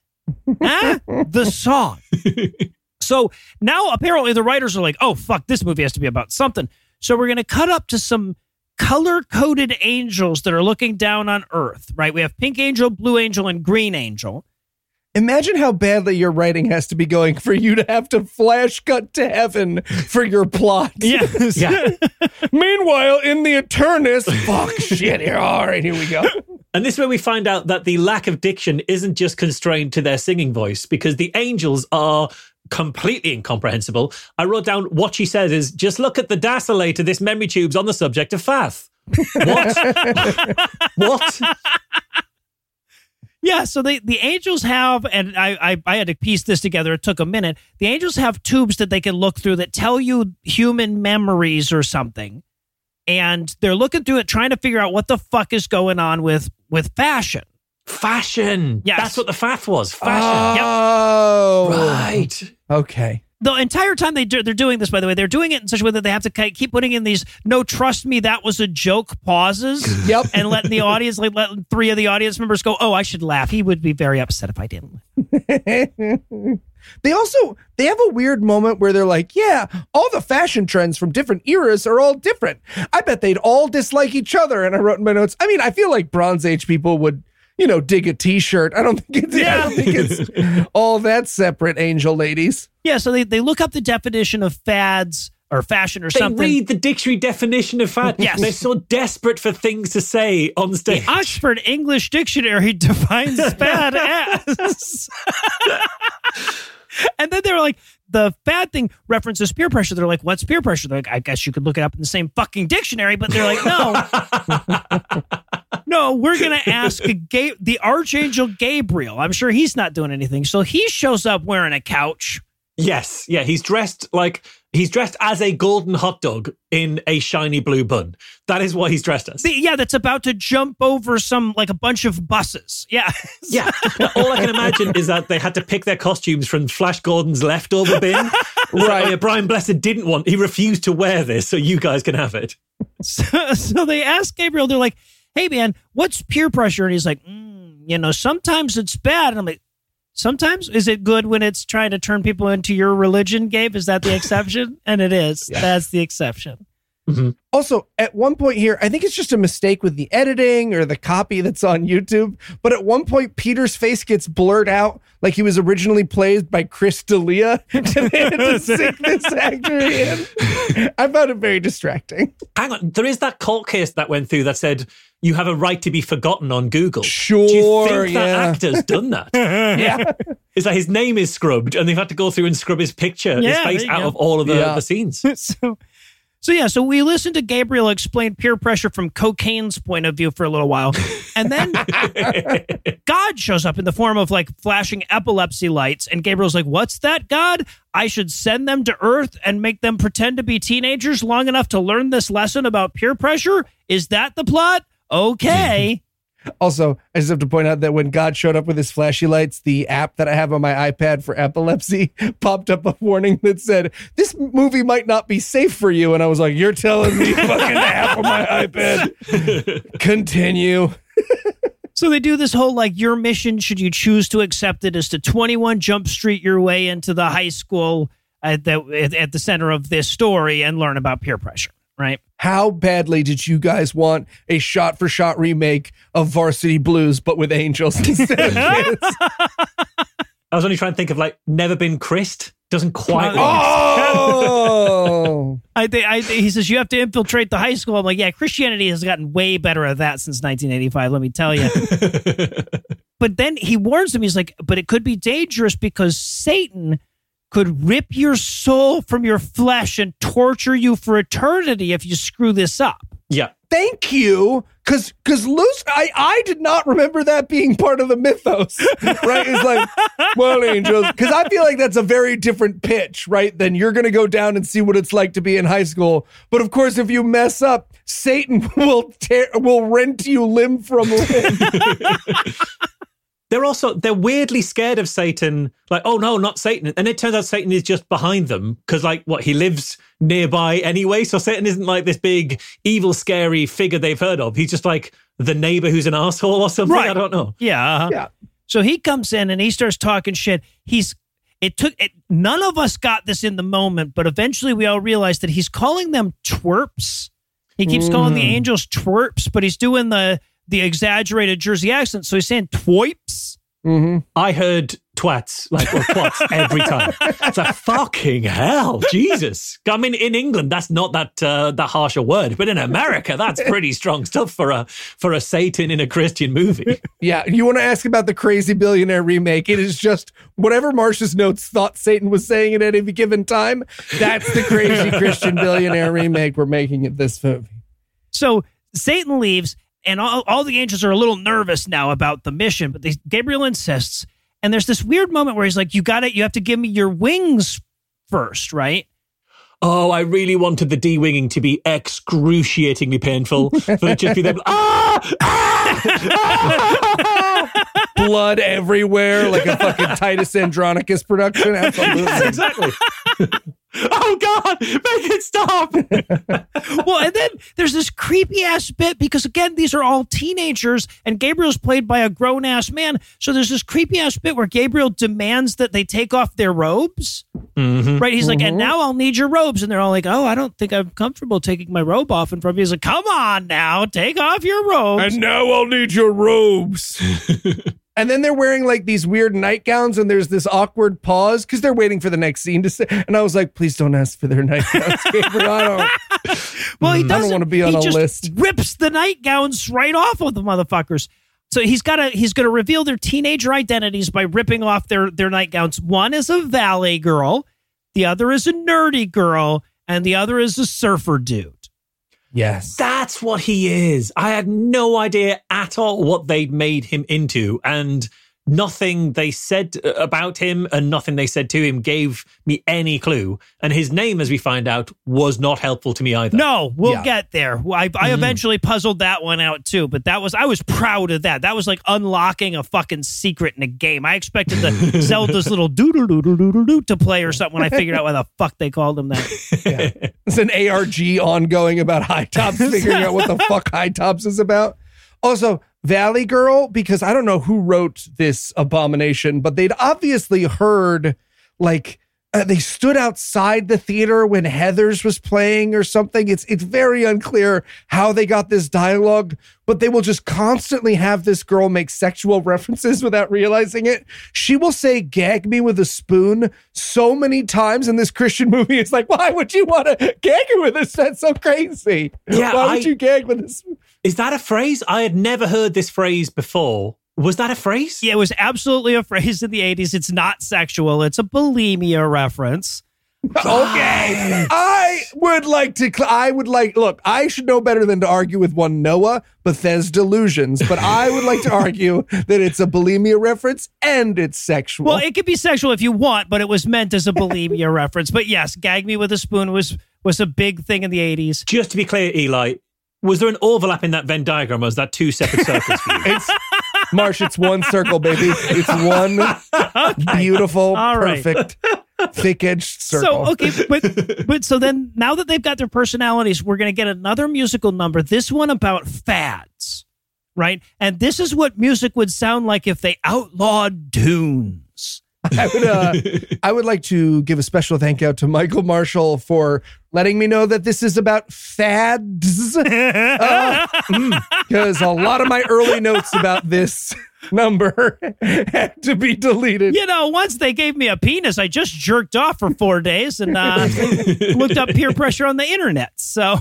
huh? The song. So now apparently the writers are like, oh, fuck, this movie has to be about something. So we're going to cut up to some color coded angels that are looking down on Earth, right? We have pink angel, blue angel, and green angel. Imagine how badly your writing has to be going for you to have to flash cut to heaven for your plot. Yes. Yeah. Meanwhile, in the Eternus, fuck shit. Here, all right, here we go. And this is where we find out that the lack of diction isn't just constrained to their singing voice because the angels are completely incomprehensible. I wrote down what she says is just look at the dacillate to this memory tube's on the subject of fath. What? what? Yeah, so they the angels have, and I, I I had to piece this together. It took a minute. The angels have tubes that they can look through that tell you human memories or something, and they're looking through it, trying to figure out what the fuck is going on with with fashion. Fashion. Yes. That's what the fath was. Fashion. Oh, Right. Okay. The entire time they do, they're doing this, by the way, they're doing it in such a way that they have to keep putting in these "No, trust me, that was a joke" pauses. Yep. and letting the audience, like letting three of the audience members go, "Oh, I should laugh." He would be very upset if I didn't. They also they have a weird moment where they're like, yeah, all the fashion trends from different eras are all different. I bet they'd all dislike each other. And I wrote in my notes, I mean, I feel like Bronze Age people would, you know, dig a t-shirt. I don't think it's I don't think it's all that separate, angel ladies. Yeah, so they they look up the definition of fads or fashion or something. They something. read the dictionary definition of fad. Yes. They're so desperate for things to say on stage. the Oxford English Dictionary defines fad as. and then they're like, the fad thing references peer pressure. They're like, what's peer pressure? They're like, I guess you could look it up in the same fucking dictionary, but they're like, no. No, we're going to ask Ga- the Archangel Gabriel. I'm sure he's not doing anything. So he shows up wearing a couch. Yes, yeah, he's dressed like he's dressed as a golden hot dog in a shiny blue bun. That is what he's dressed as. The- yeah, that's about to jump over some, like a bunch of buses. Yeah. Yeah, all I can imagine is that they had to pick their costumes from Flash Gordon's leftover bin. right, oh, Brian Blessed didn't want. He refused to wear this, so you guys can have it. So, so they ask Gabriel, they're like, hey, man, what's peer pressure? And he's like, mm, you know, sometimes it's bad. And I'm like, sometimes is it good when it's trying to turn people into your religion, Gabe? Is that the exception? and it is. That's the exception. Also, at one point here, I think it's just a mistake with the editing or the copy that's on YouTube. But at one point, Peter's face gets blurred out like he was originally played by Chris D'Elia. and they had to sink this actor in. I found it very distracting. Hang on, there is that court case that went through that said you have a right to be forgotten on Google. Sure, Do you think yeah. that actor's done that? Yeah. It's like his name is scrubbed, and they've had to go through and scrub his picture, Yeah, his face out go. of all of the, Yeah. the scenes. so, so yeah, so we listened to Gabriel explain peer pressure from cocaine's point of view for a little while. And then God shows up in the form of like flashing epilepsy lights. And Gabriel's like, What's that, God? I should send them to Earth and make them pretend to be teenagers long enough to learn this lesson about peer pressure? Is that the plot? Okay. Also, I just have to point out that when God showed up with his flashy lights, the app that I have on my iPad for epilepsy popped up a warning that said, This movie might not be safe for you. And I was like, You're telling me fucking the app on my iPad. Continue. So they do this whole like your mission, should you choose to accept it, is to 21 Jump Street your way into the high school at the, at, at the center of this story and learn about peer pressure, right? How badly did you guys want a shot for shot remake of Varsity Blues, but with angels instead of kids? I was only trying to think of like never been Christ. Doesn't quite. Oh. work. Oh, I, think I he says you have to infiltrate the high school. I'm like, yeah, Christianity has gotten way better at that since 1985. Let me tell you. but then he warns them. He's like, but it could be dangerous because Satan could rip your soul from your flesh and torture you for eternity if you screw this up. Yeah. Thank you. Cause cause Lucifer, I, I did not remember that being part of the mythos. Right? It's like, well, angels. Cause I feel like that's a very different pitch, right? Than you're gonna go down and see what it's like to be in high school. But of course, if you mess up, Satan will tear will rent you limb from limb. They're also they're weirdly scared of Satan. Like, oh no, not Satan. And it turns out Satan is just behind them because, like, what he lives nearby anyway. So Satan isn't like this big evil, scary figure they've heard of. He's just like the neighbor who's an asshole or something. Right. I don't know. Yeah. uh-huh. Yeah. So he comes in and he starts talking shit. He's it took it, none of us got this in the moment, but eventually we all realized that he's calling them twerps. He keeps calling the angels twerps, but he's doing the the exaggerated Jersey accent. So he's saying twoips. I heard twats like or twats every time. It's like fucking hell, Jesus. I mean, in England, that's not that uh, that harsh a word, but in America, that's pretty strong stuff for a for a Satan in a Christian movie. Yeah, you want to ask about the crazy billionaire remake? It is just whatever Marsh's notes thought Satan was saying at any given time. That's the crazy Christian billionaire remake we're making at this movie. So Satan leaves, and all, all the angels are a little nervous now about the mission, but they, Gabriel insists. And there's this weird moment where he's like, You got it. You have to give me your wings first, right? Oh, I really wanted the D winging to be excruciatingly painful. For it just be them, ah, ah, Blood everywhere, like a fucking Titus Andronicus production. Absolutely. exactly. Oh God, make it stop. well, and then there's this creepy ass bit because again, these are all teenagers, and Gabriel's played by a grown ass man. So there's this creepy ass bit where Gabriel demands that they take off their robes. Mm-hmm. Right? He's like, and mm-hmm. now I'll need your robes, and they're all like, oh, I don't think I'm comfortable taking my robe off in front of you. He's like, come on now, take off your robes. And now I'll need your robes. and then they're wearing like these weird nightgowns, and there's this awkward pause because they're waiting for the next scene to say. And I was like, please don't ask for their nightgowns, Gabriel. Mm, I don't. Well, he doesn't wanna be on he a just list. Rips the nightgowns right off of the motherfuckers. So he's got to he's going to reveal their teenager identities by ripping off their their nightgowns. One is a valet girl, the other is a nerdy girl, and the other is a surfer dude. Yes. That's what he is. I had no idea at all what they'd made him into. And nothing they said uh, about him and nothing they said to him gave me any clue. And his name, as we find out, was not helpful to me either. No, we'll Yeah. get there. I, I mm-hmm. eventually puzzled that one out too, but that was I was proud of that. That was like unlocking a fucking secret in a game. I expected the Zelda's little doo doo doo doo doo doo to play or something when I figured out why the fuck they called him that. It's an ARG ongoing about Hi-Tops, figuring out what the fuck Hi-Tops is about. Also, Valley Girl, because I don't know who wrote this abomination, but they'd obviously heard like uh, they stood outside the theater when Heathers was playing or something. It's it's very unclear how they got this dialogue, but they will just constantly have this girl make sexual references without realizing it. She will say "gag me with a spoon" so many times in this Christian movie. It's like, why would you want to gag her with a? That's so crazy. Yeah, why would I- you gag with a spoon? Is that a phrase? I had never heard this phrase before. Was that a phrase? Yeah, it was absolutely a phrase in the 80s. It's not sexual, it's a bulimia reference. Okay, I would like to. Cl- I would like. Look, I should know better than to argue with one Noah Bethesda delusions, but I would like to argue that it's a bulimia reference and it's sexual. Well, it could be sexual if you want, but it was meant as a bulimia reference. But yes, gag me with a spoon was was a big thing in the 80s. Just to be clear, Eli, was there an overlap in that Venn diagram or was that two separate circles for you? it's Marsh. It's one circle, baby. It's one beautiful, All right. perfect, thick-edged circle. So okay, but but so then now that they've got their personalities, we're gonna get another musical number. This one about fads, right? And this is what music would sound like if they outlawed tunes. I would, uh, I would like to give a special thank you out to Michael Marshall for letting me know that this is about fads. Because a lot of my early notes about this number had to be deleted. You know, once they gave me a penis, I just jerked off for four days and uh, looked up peer pressure on the internet. So.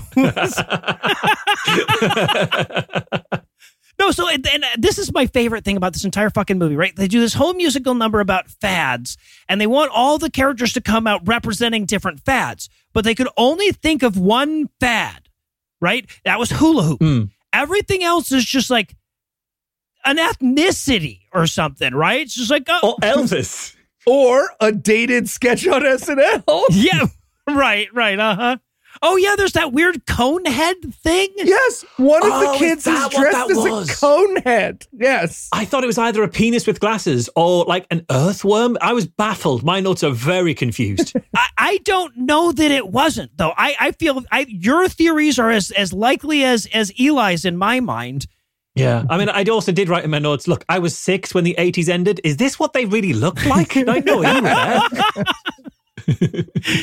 No, so and, and this is my favorite thing about this entire fucking movie, right? They do this whole musical number about fads, and they want all the characters to come out representing different fads, but they could only think of one fad right? That was hula hoop. Everything else is just like an ethnicity or something, right? It's just like, oh, Or Elvis. Or a dated sketch on SNL. yeah, right, right, uh huh. Oh yeah, there's that weird cone head thing. Yes, one of Oh, the kids is, that dressed as was? a cone head. Yes. I thought it was either a penis with glasses or like an earthworm. I was baffled. My notes are very confused. I, I don't know that it wasn't though. I, I feel I, your theories are as, as likely as as Eli's in my mind. yeah. I mean, I also did write in my notes look, I was six when the 80s ended. Is this what they really looked like? I know you were there.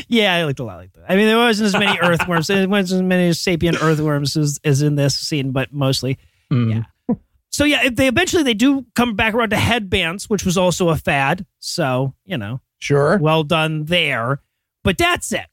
Yeah, I looked a lot like that. I mean, there wasn't as many earthworms. There wasn't as many sapient earthworms as, as in this scene, but mostly. Mm-hmm. Yeah. So yeah, they eventually they do come back around to headbands, which was also a fad. So you know, Sure. well done there. But that's it.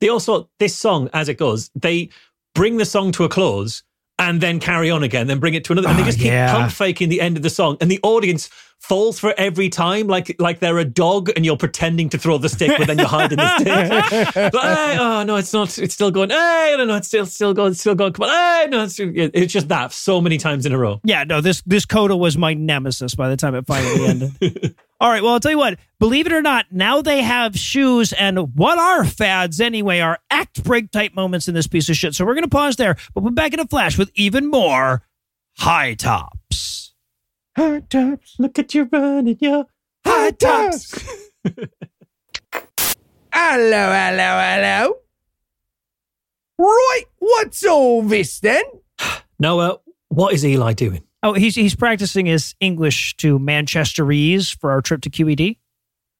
They also, this song, as it goes, they bring the song to a close and then carry on again, then bring it to another. And they Oh, just keep yeah. pump faking the end of the song. And the audience falls for every time, like like they're a dog and you're pretending to throw the stick, but then you're hiding the stick. But, hey, oh, no, it's not. It's still going. Hey, no, no, it's still, still going, still going. Come on. Hey, no, it's, it's just that so many times in a row. Yeah, no, this this coda was my nemesis by the time it finally ended. All right, well, I'll tell you what. Believe it or not, now they have shoes, and what are fads anyway? Are act break type moments in this piece of shit. So we're gonna pause there, but we're back in a flash with even more high tops. High tops. Look at you running your High tops. hello, hello, hello. Right, what's all this then? Noah, what is Eli doing? Oh, he's he's practicing his English to Manchesterese for our trip to QED.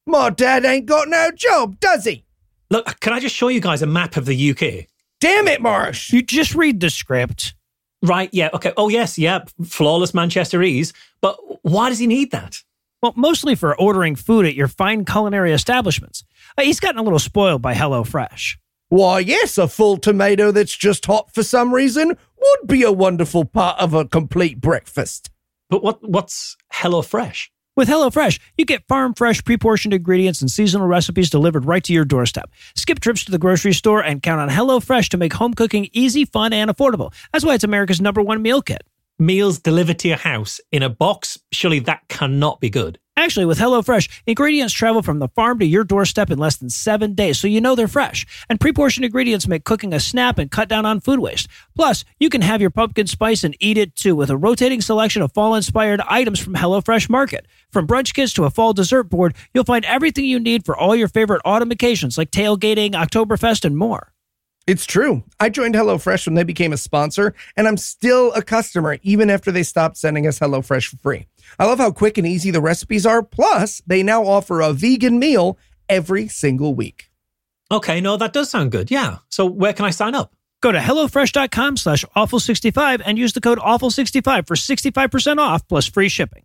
My dad ain't got no job, does he? Look, can I just show you guys a map of the UK? Damn it, Marsh. You just read the script. Right, yeah, okay. Oh, yes, yeah, flawless Manchesterese. But why does he need that? Well, mostly for ordering food at your fine culinary establishments. Uh, he's gotten a little spoiled by HelloFresh. Why, yes, a full tomato that's just hot for some reason would be a wonderful part of a complete breakfast. But what what's Hello Fresh? With HelloFresh, you get farm fresh, pre portioned ingredients and seasonal recipes delivered right to your doorstep. Skip trips to the grocery store and count on HelloFresh to make home cooking easy, fun, and affordable. That's why it's America's number one meal kit. Meals delivered to your house in a box? Surely that cannot be good. Actually, with HelloFresh, ingredients travel from the farm to your doorstep in less than seven days, so you know they're fresh. And pre portioned ingredients make cooking a snap and cut down on food waste. Plus, you can have your pumpkin spice and eat it too with a rotating selection of fall inspired items from HelloFresh Market. From brunch kits to a fall dessert board, you'll find everything you need for all your favorite autumn occasions like tailgating, Oktoberfest, and more. It's true. I joined HelloFresh when they became a sponsor, and I'm still a customer even after they stopped sending us HelloFresh for free. I love how quick and easy the recipes are. Plus, they now offer a vegan meal every single week. Okay, no, that does sound good. Yeah. So where can I sign up? Go to HelloFresh.com slash awful65 and use the code awful65 for 65% off plus free shipping.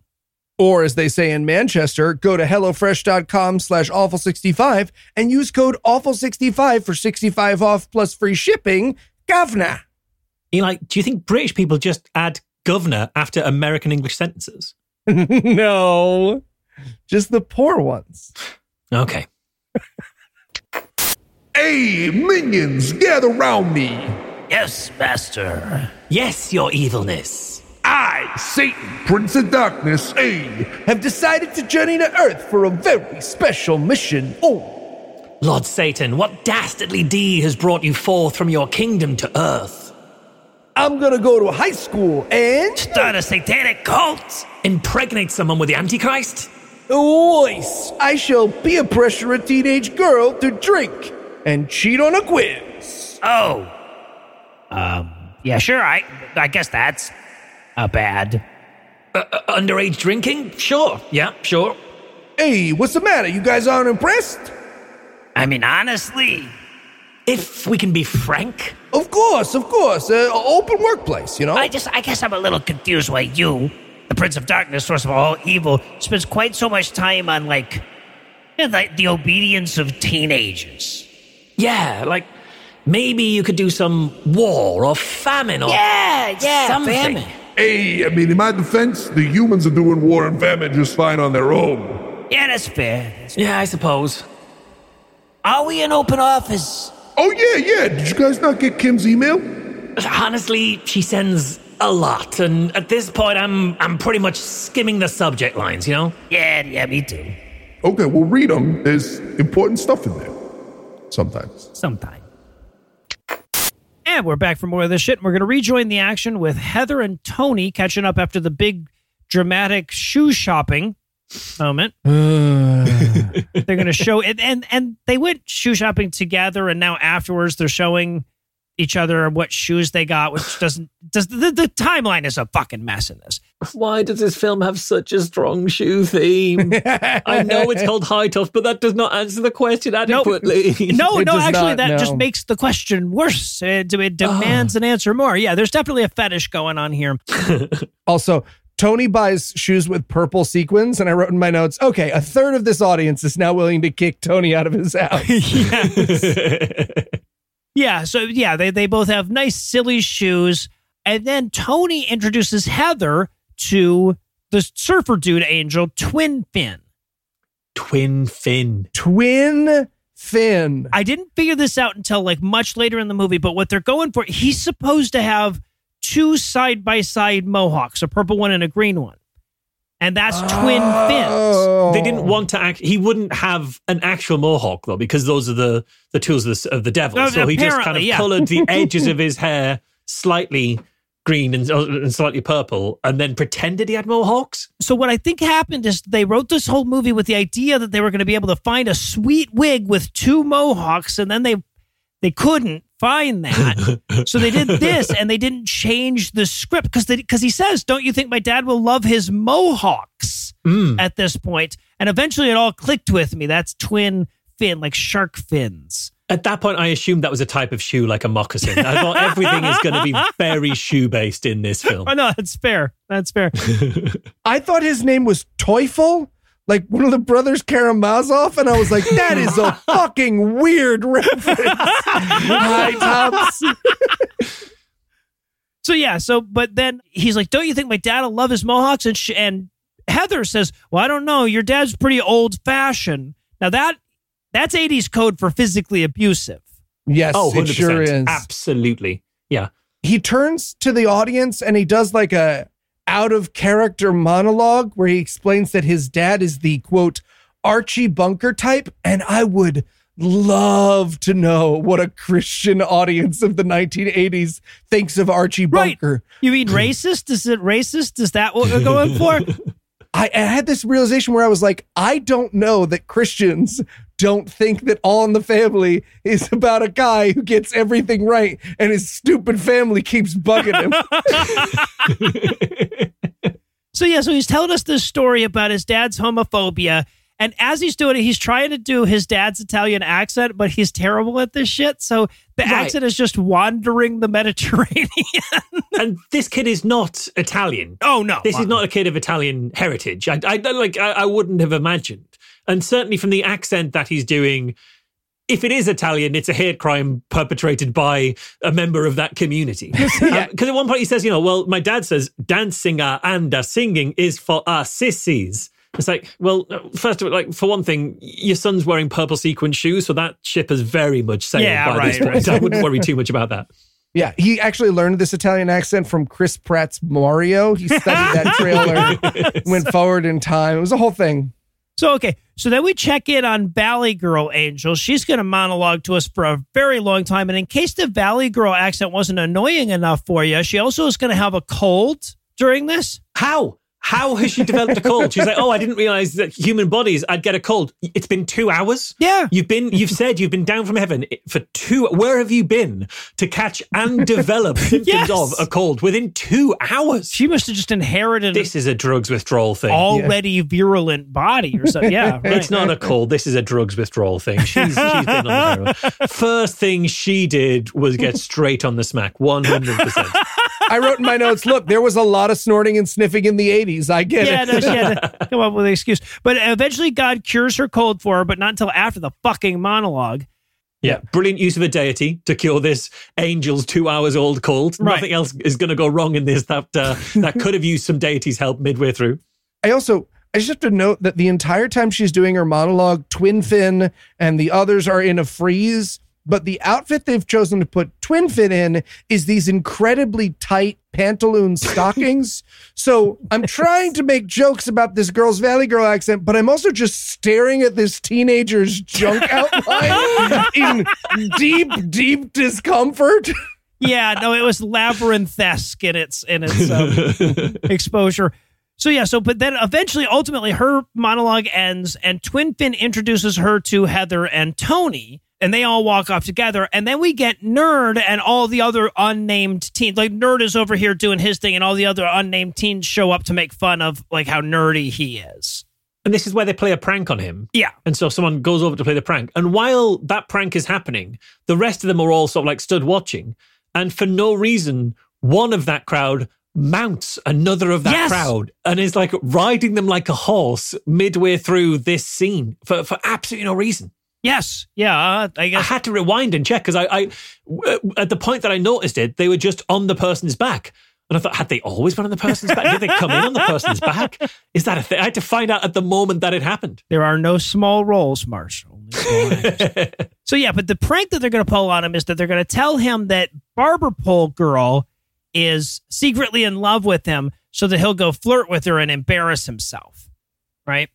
Or as they say in Manchester, go to HelloFresh.com slash awful65 and use code awful65 for 65 off plus free shipping. Governor. You like, do you think British people just add governor after American English sentences? no, just the poor ones. Okay. Hey, minions, gather round me. Yes, master. Yes, your evilness. I, Satan, Prince of Darkness, hey, Have decided to journey to Earth for a very special mission. Oh, Lord Satan, what dastardly deed has brought you forth from your kingdom to earth? I'm gonna go to high school and Start a satanic cult. Impregnate someone with the Antichrist? Voice, I shall peer pressure a teenage girl to drink and cheat on a quiz. Oh. Um, yeah, sure. I I guess that's a bad. Uh, underage drinking? Sure. Yeah, sure. Hey, what's the matter? You guys aren't impressed? I mean, honestly. If we can be frank, Of course, of course. Uh, open workplace, you know? I just, I guess I'm a little confused why you, the Prince of Darkness, source of all evil, spends quite so much time on like, you know, like the obedience of teenagers. yeah, like maybe you could do some war or famine or Yeah, yeah, something. famine. Hey, I mean, in my defense, the humans are doing war and famine just fine on their own. Yeah, that's fair. Yeah, I suppose. Are we in open office? Oh, yeah, yeah. Did you guys not get Kim's email? honestly, she sends a lot, and at this point, I'm I'm pretty much skimming the subject lines. You know. Yeah, yeah, me too. Okay, well, read them. There's important stuff in there. Sometimes. sometime. And we're back for more of this shit. And we're going to rejoin the action with Heather and Tony catching up after the big dramatic shoe shopping moment. they're going to show it, and and they went shoe shopping together, and now afterwards they're showing each other what shoes they got, which doesn't does the, the timeline is a fucking mess in this. Why does this film have such a strong shoe theme? I know it's called Hi-Tops, but that does not answer the question adequately. No, It no, actually, not, that no. just makes the question worse. It, it demands ah. an answer more. Yeah, there's definitely a fetish going on here. Also, Tony buys shoes with purple sequins, and I wrote in my notes, okay, a third of this audience is now willing to kick Tony out of his house. Yeah, so yeah, they, they both have nice, silly shoes. And then Tony introduces Heather to the surfer dude angel, Twin Fin. Twin fin. Twin Finn. I didn't figure this out until like much later in the movie, but what they're going for, he's supposed to have two side by side mohawks, a purple one and a green one. And that's Twin Fins. Oh. They didn't want to act. He wouldn't have an actual mohawk though, because those are the the tools of the, of the devil. No, so he just kind of yeah. coloured the edges of his hair slightly green and, uh, and slightly purple, and then pretended he had mohawks. So what I think happened is they wrote this whole movie with the idea that they were going to be able to find a sweet wig with two mohawks, and then they they couldn't find that, so they did this, and they didn't change the script because because he says, "Don't you think my dad will love his mohawks?" Mm. At this point? point, and eventually it all clicked with me. That's twin fin, like shark fins. At that point, I assumed that was a type of shoe, like a moccasin. I thought everything is going to be very shoe based in this film. Oh no, that's fair. That's fair. I thought his name was Teufel, like one of the brothers Karamazov, and I was like, that is a fucking weird reference. High tops. So yeah, so but then he's like, "Don't you think my dad will love his mohawks?" And sh- and Heather says, "Well, I don't know. Your dad's pretty old fashioned." Now that that's '80s code for physically abusive. Yes, Oh, it 100%. sure is. Absolutely. Yeah. he turns to the audience and he does like a out of character monologue where he explains that his dad is the quote Archie Bunker type and I would love to know what a Christian audience of the 1980s thinks of Archie Right. Bunker. You mean racist? Is it racist? Is that what we're going for? I, I had this realization where I was like, I don't know that Christians don't think that All in the Family is about a guy who gets everything right and his stupid family keeps bugging him. so yeah, so he's telling us this story about his dad's homophobia. And as he's doing it, he's trying to do his dad's Italian accent, but he's terrible at this shit. So the Right. accent is just wandering the Mediterranean. and this kid is not Italian. oh no. This is not a kid of Italian heritage. I, I like. I, I wouldn't have imagined, and certainly from the accent that he's doing, if it is Italian, it's a hate crime perpetrated by a member of that community. Because at one point he says, you know, well, my dad says dancing uh, and uh, singing is for our sissies. It's like, well, first of all, like for one thing, your son's wearing purple sequin shoes, so that ship is very much sailed Yeah, by this right, point. right. I wouldn't worry too much about that. Yeah, he actually learned this Italian accent from Chris Pratt's Mario. He studied that trailer, went forward in time. It was a whole thing. So okay, so then we check in on Valley Girl Angel. She's going to monologue to us for a very long time, and in case the Valley Girl accent wasn't annoying enough for you, she also is going to have a cold during this. How? How has she developed a cold? She's like, oh, I didn't realize that human bodies, I'd get a cold. It's been two hours. Yeah. You've been, you've said you've been down from heaven for two. Where have you been to catch and develop symptoms Yes. of a cold within two hours? She must have just inherited This is a drugs withdrawal thing. already virulent body or something. Yeah, right. It's not a cold. This is a drugs withdrawal thing. She's, she's been on the heroin. First thing she did was get straight on the smack. 100%. I wrote in my notes, look, there was a lot of snorting and sniffing in the 80s. I get Yeah, it. no, she had to come up with an excuse. But eventually, God cures her cold for her, but not until after the fucking monologue. Yeah, brilliant use of a deity to cure this angel's two hours old cold. Right. Nothing else is going to go wrong in this. That uh, that could have used some deity's help midway through. I also I just have to note that the entire time she's doing her monologue, Twin Fin and the others are in a freeze but the outfit they've chosen to put Twin Fin in is these incredibly tight pantaloon stockings. so I'm trying to make jokes about this girl's Valley Girl accent, but I'm also just staring at this teenager's junk outline in deep, deep discomfort. yeah, no, it was labyrinthesque in its in its um, exposure. So yeah, so but then eventually, ultimately, her monologue ends, and Twin Fin introduces her to Heather and Tony, and they all walk off together, and then we get Nerd and all the other unnamed teens. Like Nerd is over here doing his thing, and all the other unnamed teens show up to make fun of like how nerdy he is. And this is where they play a prank on him. Yeah. And so someone goes over to play the prank. And while that prank is happening, the rest of them are all sort of like stood watching. And for no reason, one of that crowd mounts another of that Yes. crowd and is like riding them like a horse midway through this scene for, for absolutely no reason. Yes, yeah, I I had to rewind and check because I, I, at the point that I noticed it, they were just on the person's back. And I thought, had they always been on the person's back? Did they come in on the person's back? Is that a thing? I had to find out at the moment that it happened. There are no small roles, Marshall. Only small actors. so yeah, but the prank that they're going to pull on him is that they're going to tell him that barber pole girl is secretly in love with him, so that he'll go flirt with her and embarrass himself, right?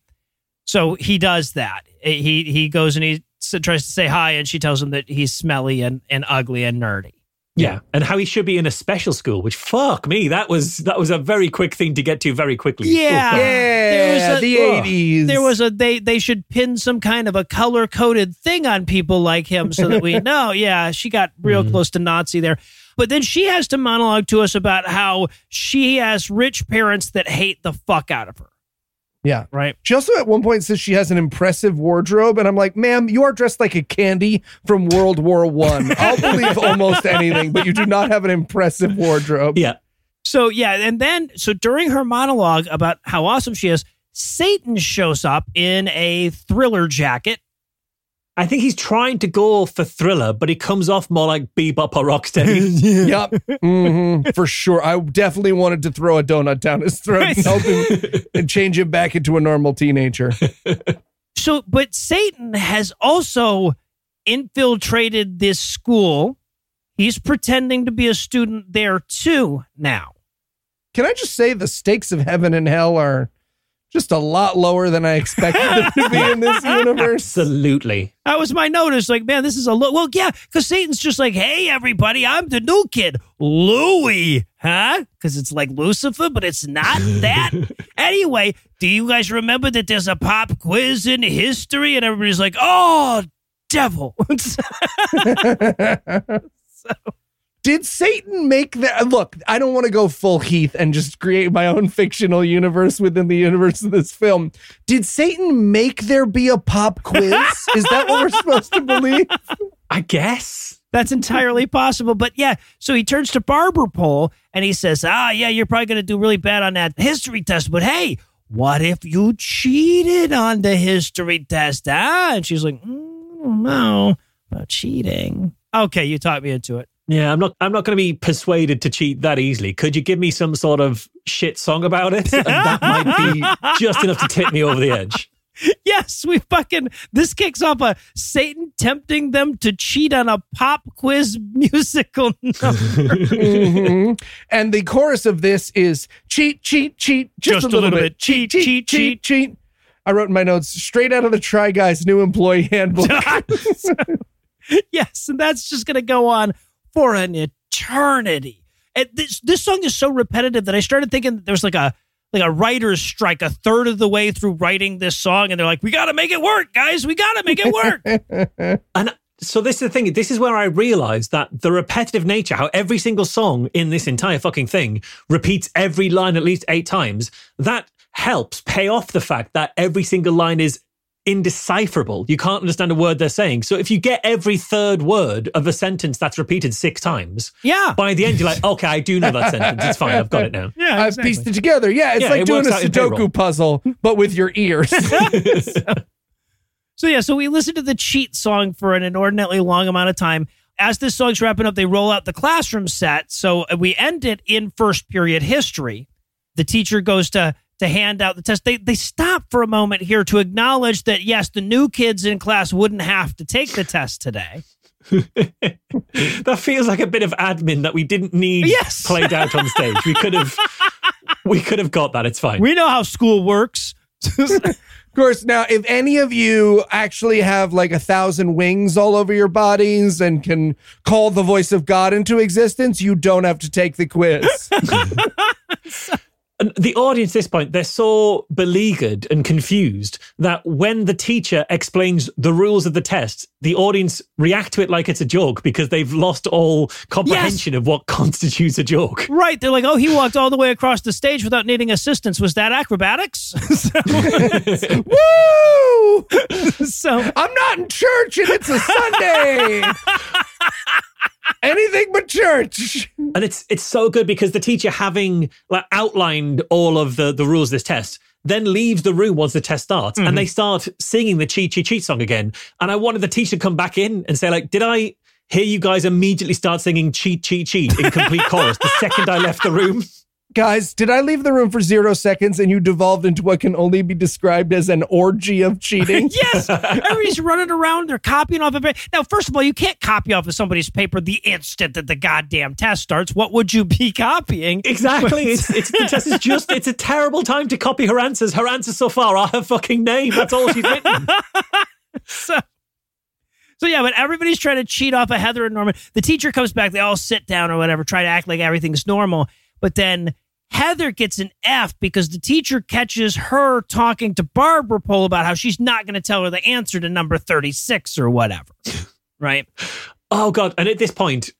So he does that. Eh, he he goes and he tries to say hi, and she tells him that he's smelly and, and ugly and nerdy. Yeah, and how he should be in a special school. Which fuck me, that was that was a very quick thing to get to very quickly. Yeah. Oh, fuck. There was Yeah, a- the 80s. There was a they they should pin some kind of a color coded thing on people like him so that we know. Yeah, she got real mm-hmm. close to Nazi there. But then she has to monologue to us about how she has rich parents that hate the fuck out of her. Yeah. Right. She also at one point says she has an impressive wardrobe, and I'm like, ma'am, you are dressed like a candy from World War One. I'll believe almost anything, but you do not have an impressive wardrobe. Yeah. So yeah, and then so during her monologue about how awesome she is, Satan shows up in a thriller jacket. I think he's trying to go for thriller, but he comes off more like bebop or rocksteady. Yep. hmm for sure. I definitely wanted to throw a donut down his throat and, help him, and change him back into a normal teenager. So, but Satan has also infiltrated this school. He's pretending to be a student there too now. Can I just say the stakes of heaven and hell are just a lot lower than I expected them to be in this universe? Absolutely. That was my notice. Like, man, this is a lo- well, yeah, because Satan's just like, hey, everybody, I'm the new kid, Louis, huh? Because it's like Lucifer, but it's not that. anyway, do you guys remember that there's a pop quiz in history? And everybody's like, oh, devil. Did Satan make that? Look, I don't want to go full Heath and just create my own fictional universe within the universe of this film. Did Satan make there be a pop quiz? Is that what we're supposed to believe? I guess. That's entirely possible. But yeah, so he turns to Barber Pole and he says, Ah, yeah, you're probably going to do really bad on that history test. But hey, what if you cheated on the history test? Ah, and she's like, mm, I about cheating. Okay, you talked me into it. Yeah, I'm not. I'm not going to be persuaded to cheat that easily. Could you give me some sort of shit song about it? And that might be just enough to tip me over the edge. Yes, we fucking, this kicks off a Satan tempting them to cheat on a pop quiz musical number. Mhm. And the chorus of this is cheat, cheat, cheat, just, a, little bit. Cheat, cheat, cheat, cheat. I wrote in my notes straight out of the Try Guys new employee handbook. yes, and that's just going to go on for an eternity. And this this song is so repetitive that I started thinking that there's like a like a writer's strike a third of the way through writing this song, and they're like, "We got to make it work, guys. We got to make it work." And so this is the thing. This is where I realized that the repetitive nature, how every single song in this entire fucking thing repeats every line at least eight times, that helps pay off the fact that every single line is indecipherable. You can't understand a word they're saying. So if you get every third word of a sentence that's repeated six times, yeah, by the end you're like, okay, I do know that sentence. It's fine. I've got it now. yeah, I've pieced it together. Yeah, it's Yeah, like it doing a works out in payroll. Sudoku puzzle, but with your ears. So yeah, so we listened to the cheat song for an inordinately long amount of time. As this song's wrapping up, they roll out the classroom set. So we end it in first period history. The teacher goes to to hand out the test. They they stop for a moment here to acknowledge that yes, the new kids in class wouldn't have to take the test today. that feels like a bit of admin that we didn't need Yes. played out on stage. We could have we could have got that. It's fine. We know how school works. Of course, now if any of you actually have like a thousand wings all over your bodies and can call the voice of God into existence, you don't have to take the quiz. And the audience at this point, they're so beleaguered and confused that when the teacher explains the rules of the test, the audience react to it like it's a joke because they've lost all comprehension of what constitutes a joke. right. They're like, oh, he walked all the way across the stage without needing assistance. Was that acrobatics? Woo! so I'm not in church and it's a Sunday. Anything but church. And it's it's so good because the teacher having like outlined all of the, the rules of this test then leaves the room once the test starts and they mm-hmm. start singing the cheat cheat cheat song again. And I wanted the teacher to come back in and say, like, did I hear you guys immediately start singing cheat cheat cheat in complete chorus the second I left the room? Guys, did I leave the room for zero seconds and you devolved into what can only be described as an orgy of cheating? yes, everybody's running around. They're copying off of it. Now, first of all, you can't copy off of somebody's paper the instant that the goddamn test starts. What would you be copying? Exactly. It's it's the test is just it's a terrible time to copy her answers. Her answers so far are her fucking name. That's all she's written. so, so yeah, but everybody's trying to cheat off of Heather and Norman. The teacher comes back. They all sit down or whatever, try to act like everything's normal. But then Heather gets an F because the teacher catches her talking to Barber Pole about how she's not going to tell her the answer to number 36 or whatever. right? Oh god! And at this point,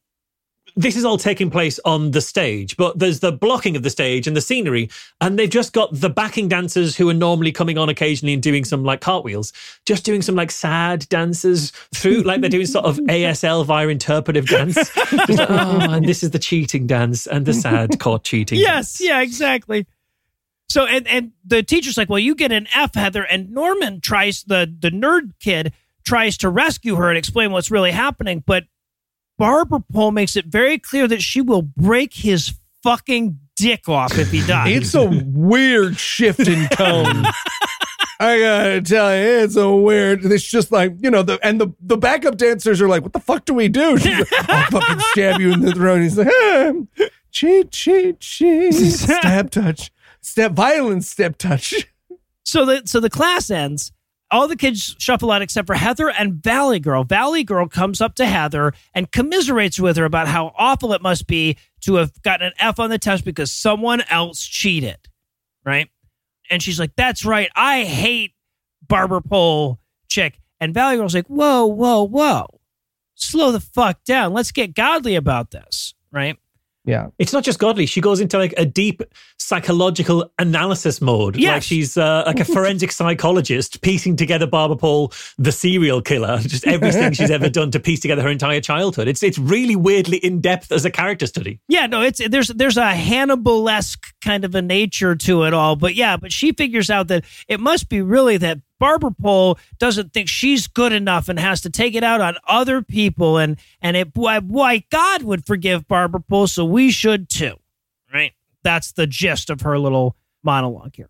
this is all taking place on the stage, but there's the blocking of the stage and the scenery, and they've just got the backing dancers who are normally coming on occasionally and doing some like cartwheels, just doing some like sad dances through, like they're doing sort of ASL via interpretive dance. Like, oh, and this is the cheating dance and the sad caught cheating. Yes, dance. yeah, exactly. So and and the teacher's like, "Well, you get an F, Heather." And Norman tries the the nerd kid tries to rescue her and explain what's really happening, but Barber Pole makes it very clear that she will break his fucking dick off if he dies. It's a weird shift in tone. I gotta tell you, it's a weird. It's just like you know the and the the backup dancers are like, "What the fuck do we do?" She's like, "I'll fucking stab you in the throat." He's like, ah, "Cheat, cheat, cheat, stab touch, step violence, step touch." so the so the class ends. All the kids shuffle out except for Heather and Valley Girl. Valley Girl comes up to Heather and commiserates with her about how awful it must be to have gotten an F on the test because someone else cheated. Right? And she's like, That's right. I hate barber Pole chick. And Valley Girl's like, Whoa, whoa, whoa. Slow the fuck down. Let's get godly about this. Right? Yeah, It's not just godly. She goes into like a deep psychological analysis mode. Like she's uh, like a forensic psychologist piecing together Barbara Paul, the serial killer, just everything she's ever done to piece together her entire childhood. It's it's really weirdly in depth as a character study. Yeah, no, it's there's there's a Hannibal esque kind of a nature to it all, but yeah, but she figures out that it must be really that Barber Pole doesn't think she's good enough and has to take it out on other people, and and it why, why God would forgive Barber Pole, so we should too, right? That's the gist of her little monologue here.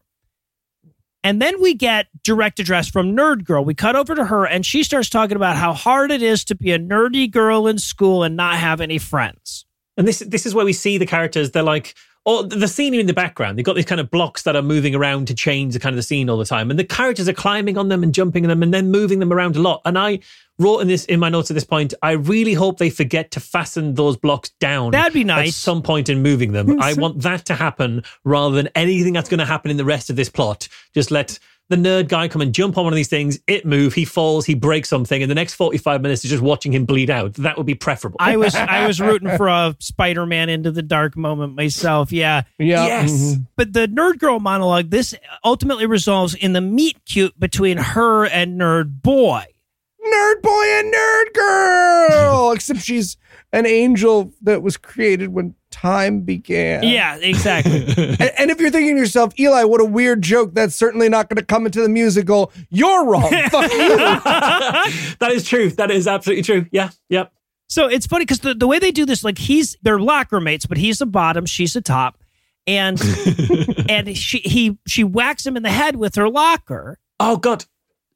And then we get direct address from Nerd Girl. We cut over to her, and she starts talking about how hard it is to be a nerdy girl in school and not have any friends. And this this is where we see the characters. They're like, oh, the scenery in the background. They've got these kind of blocks that are moving around to change the kind of the scene all the time, and the characters are climbing on them and jumping on them, and then moving them around a lot. And I wrote in this in my notes at this point. I really hope they forget to fasten those blocks down. That'd be nice. At some point in moving them, I want that to happen rather than anything that's going to happen in the rest of this plot. Just let. The nerd guy come and jump on one of these things, it move, he falls, he breaks something, and the next 45 minutes is just watching him bleed out. That would be preferable. I was I was rooting for a Spider-Man into the dark moment myself. Yeah. yeah. Yes. mhm. But the nerd girl monologue, this ultimately resolves in the meet cute between her and nerd boy. Nerd boy and nerd girl. Except she's an angel that was created when time began. Yeah, exactly. And, and if you're thinking to yourself, Eli, what a weird joke, that's certainly not going to come into the musical, you're wrong. Fuck you. that is true. That is absolutely true. Yeah. Yep. so it's funny because the, the way they do this, like he's they're locker mates, but he's the bottom, she's the top. And and she he she whacks him in the head with her locker. Oh God.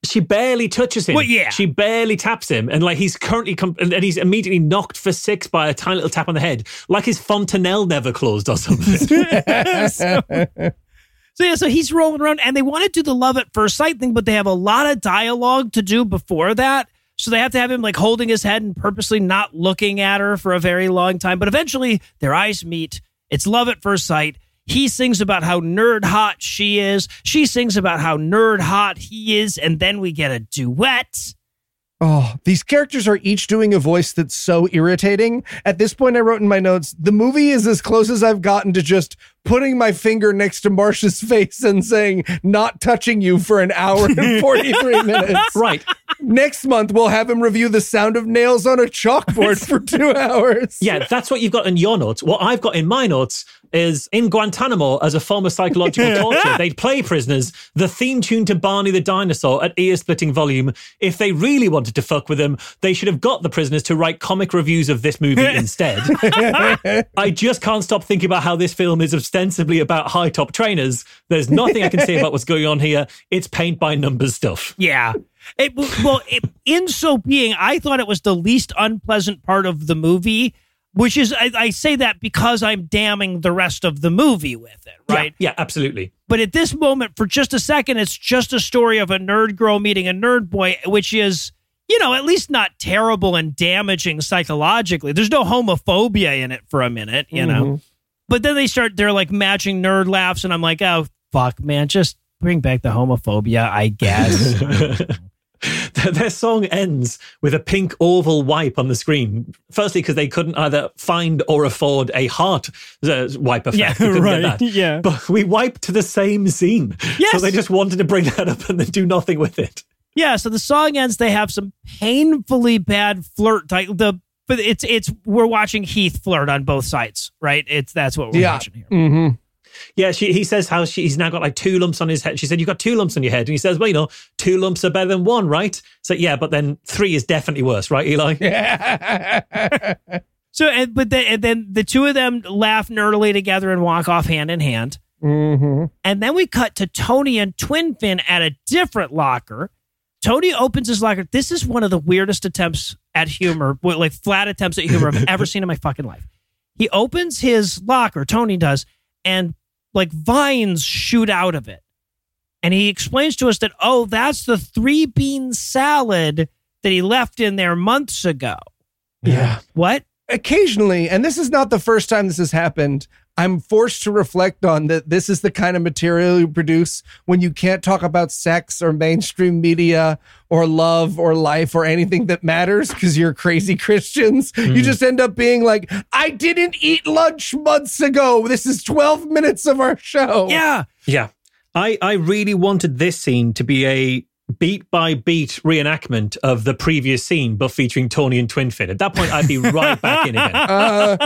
She barely touches him. Well, yeah. She barely taps him. And like he's currently, com- and he's immediately knocked for six by a tiny little tap on the head, like his fontanelle never closed or something. so, so yeah, so he's rolling around, and they want to do the love at first sight thing, but they have a lot of dialogue to do before that. So they have to have him like holding his head and purposely not looking at her for a very long time. But eventually, their eyes meet. It's love at first sight. He sings about how nerd hot she is. She sings about how nerd hot he is, and then we get a duet. Oh, these characters are each doing a voice that's so irritating. At this point, I wrote in my notes, the movie is as close as I've gotten to just putting my finger next to Marsh's face and saying, not touching you for an hour and 43 minutes. right. Next month, we'll have him review the sound of nails on a chalkboard for two hours. Yeah, that's what you've got in your notes. What I've got in my notes is in Guantanamo as a form of psychological torture, they'd play prisoners the theme tune to Barney the Dinosaur at ear splitting volume. If they really wanted to fuck with them, they should have got the prisoners to write comic reviews of this movie instead. I just can't stop thinking about how this film is ostensibly about high top trainers. There's nothing I can say about what's going on here. It's paint by numbers stuff. Yeah. It, well, it, in so being, I thought it was the least unpleasant part of the movie, which is, I, I say that because I'm damning the rest of the movie with it, right? Yeah, yeah, absolutely. But at this moment, for just a second, it's just a story of a nerd girl meeting a nerd boy, which is, you know, at least not terrible and damaging psychologically. There's no homophobia in it for a minute, you know. Mm-hmm. But then they start, they're like matching nerd laughs, and I'm like, oh, fuck, man, just bring back the homophobia, I guess. Their song ends with a pink oval wipe on the screen. Firstly, because they couldn't either find or afford a heart uh, wipe effect. Yeah, right. Yeah. But we wiped to the same scene. Yes. So they just wanted to bring that up and then do nothing with it. Yeah, so the song ends. They have some painfully bad flirt. The, but it's it's we're watching Heath flirt on both sides, right? It's that's what we're Yeah. watching here. hmm Yeah, she, he says how she, he's now got like two lumps on his head. She said, You've got two lumps on your head. And he says, Well, you know, two lumps are better than one, right? So, yeah, but then three is definitely worse, right, Eli? Yeah. so, and, but then and then the two of them laugh nerdily together and walk off hand in hand. hmm And then we cut to Tony and Twin Fin at a different locker. Tony opens his locker. This is one of the weirdest attempts at humor, like flat attempts at humor I've ever seen in my fucking life. He opens his locker, Tony does, and like vines shoot out of it. And he explains to us that, oh, that's the three bean salad that he left in there months ago. Yeah. What? occasionally, and this is not the first time this has happened, I'm forced to reflect on that this is the kind of material you produce when you can't talk about sex or mainstream media or love or life or anything that matters because you're crazy Christians. You hmm. just end up being like, I didn't eat lunch months ago. This is 12 minutes of our show. Yeah. Yeah. I, I really wanted this scene to be a beat by beat reenactment of the previous scene, but featuring Tony and Twin Fin. At that point, I'd be right back in again. Uh,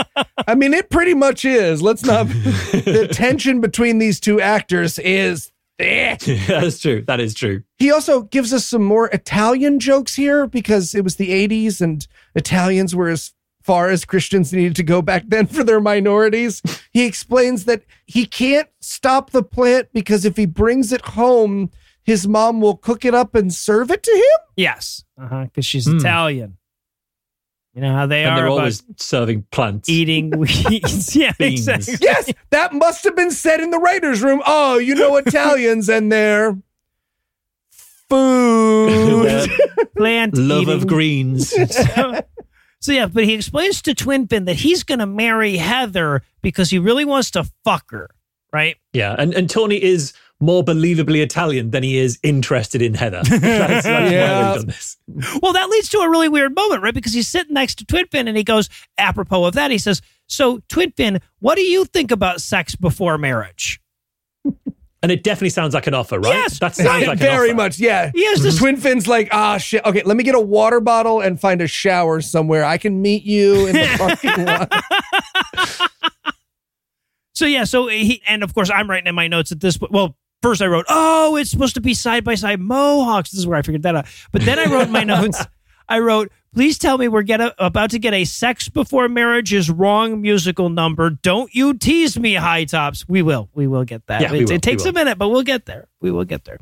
I mean, it pretty much is. Let's not. the tension between these two actors is thick. That's true. That is true. He also gives us some more Italian jokes here because it was the 80s and Italians were as far as Christians needed to go back then for their minorities. He explains that he can't stop the plant because if he brings it home, his mom will cook it up and serve it to him. Yes. Uh huh. Because she's Hmm. Italian. You know how they And are they're always serving plants. eating weeds. yeah, Beans. exactly. Yes, that must have been said in the writer's room. Oh, you know Italians and their food. Plant love eating. of greens. so, so yeah, but he explains to Twin Fin that he's going to marry Heather because he really wants to fuck her, right? Yeah, and, and Tony is more believably Italian than he is interested in Heather. That's, that's why Yeah. they've done this. Well, that leads to a really weird moment, right? Because he's sitting next to Twin Fin and he goes, apropos of that, he says, So, Twin Fin, what do you think about sex before marriage? And it definitely sounds like an offer, right? Yes, that sounds like an Very offer. much, yeah. He has this Twin Fin's like, ah, shit. Okay, let me get a water bottle and find a shower somewhere. I can meet you in the parking lot. So yeah, so he and of course I'm writing in my notes at this point. Well, first I wrote, "Oh, it's supposed to be side by side mohawks." This is where I figured that out. But then I wrote my notes, I wrote, "Please tell me we're get a, about to get a sex before marriage is wrong musical number. Don't you tease me, Hi-Tops. We will, we will get that. Yeah, it, will, it takes a minute, but we'll get there. We will get there.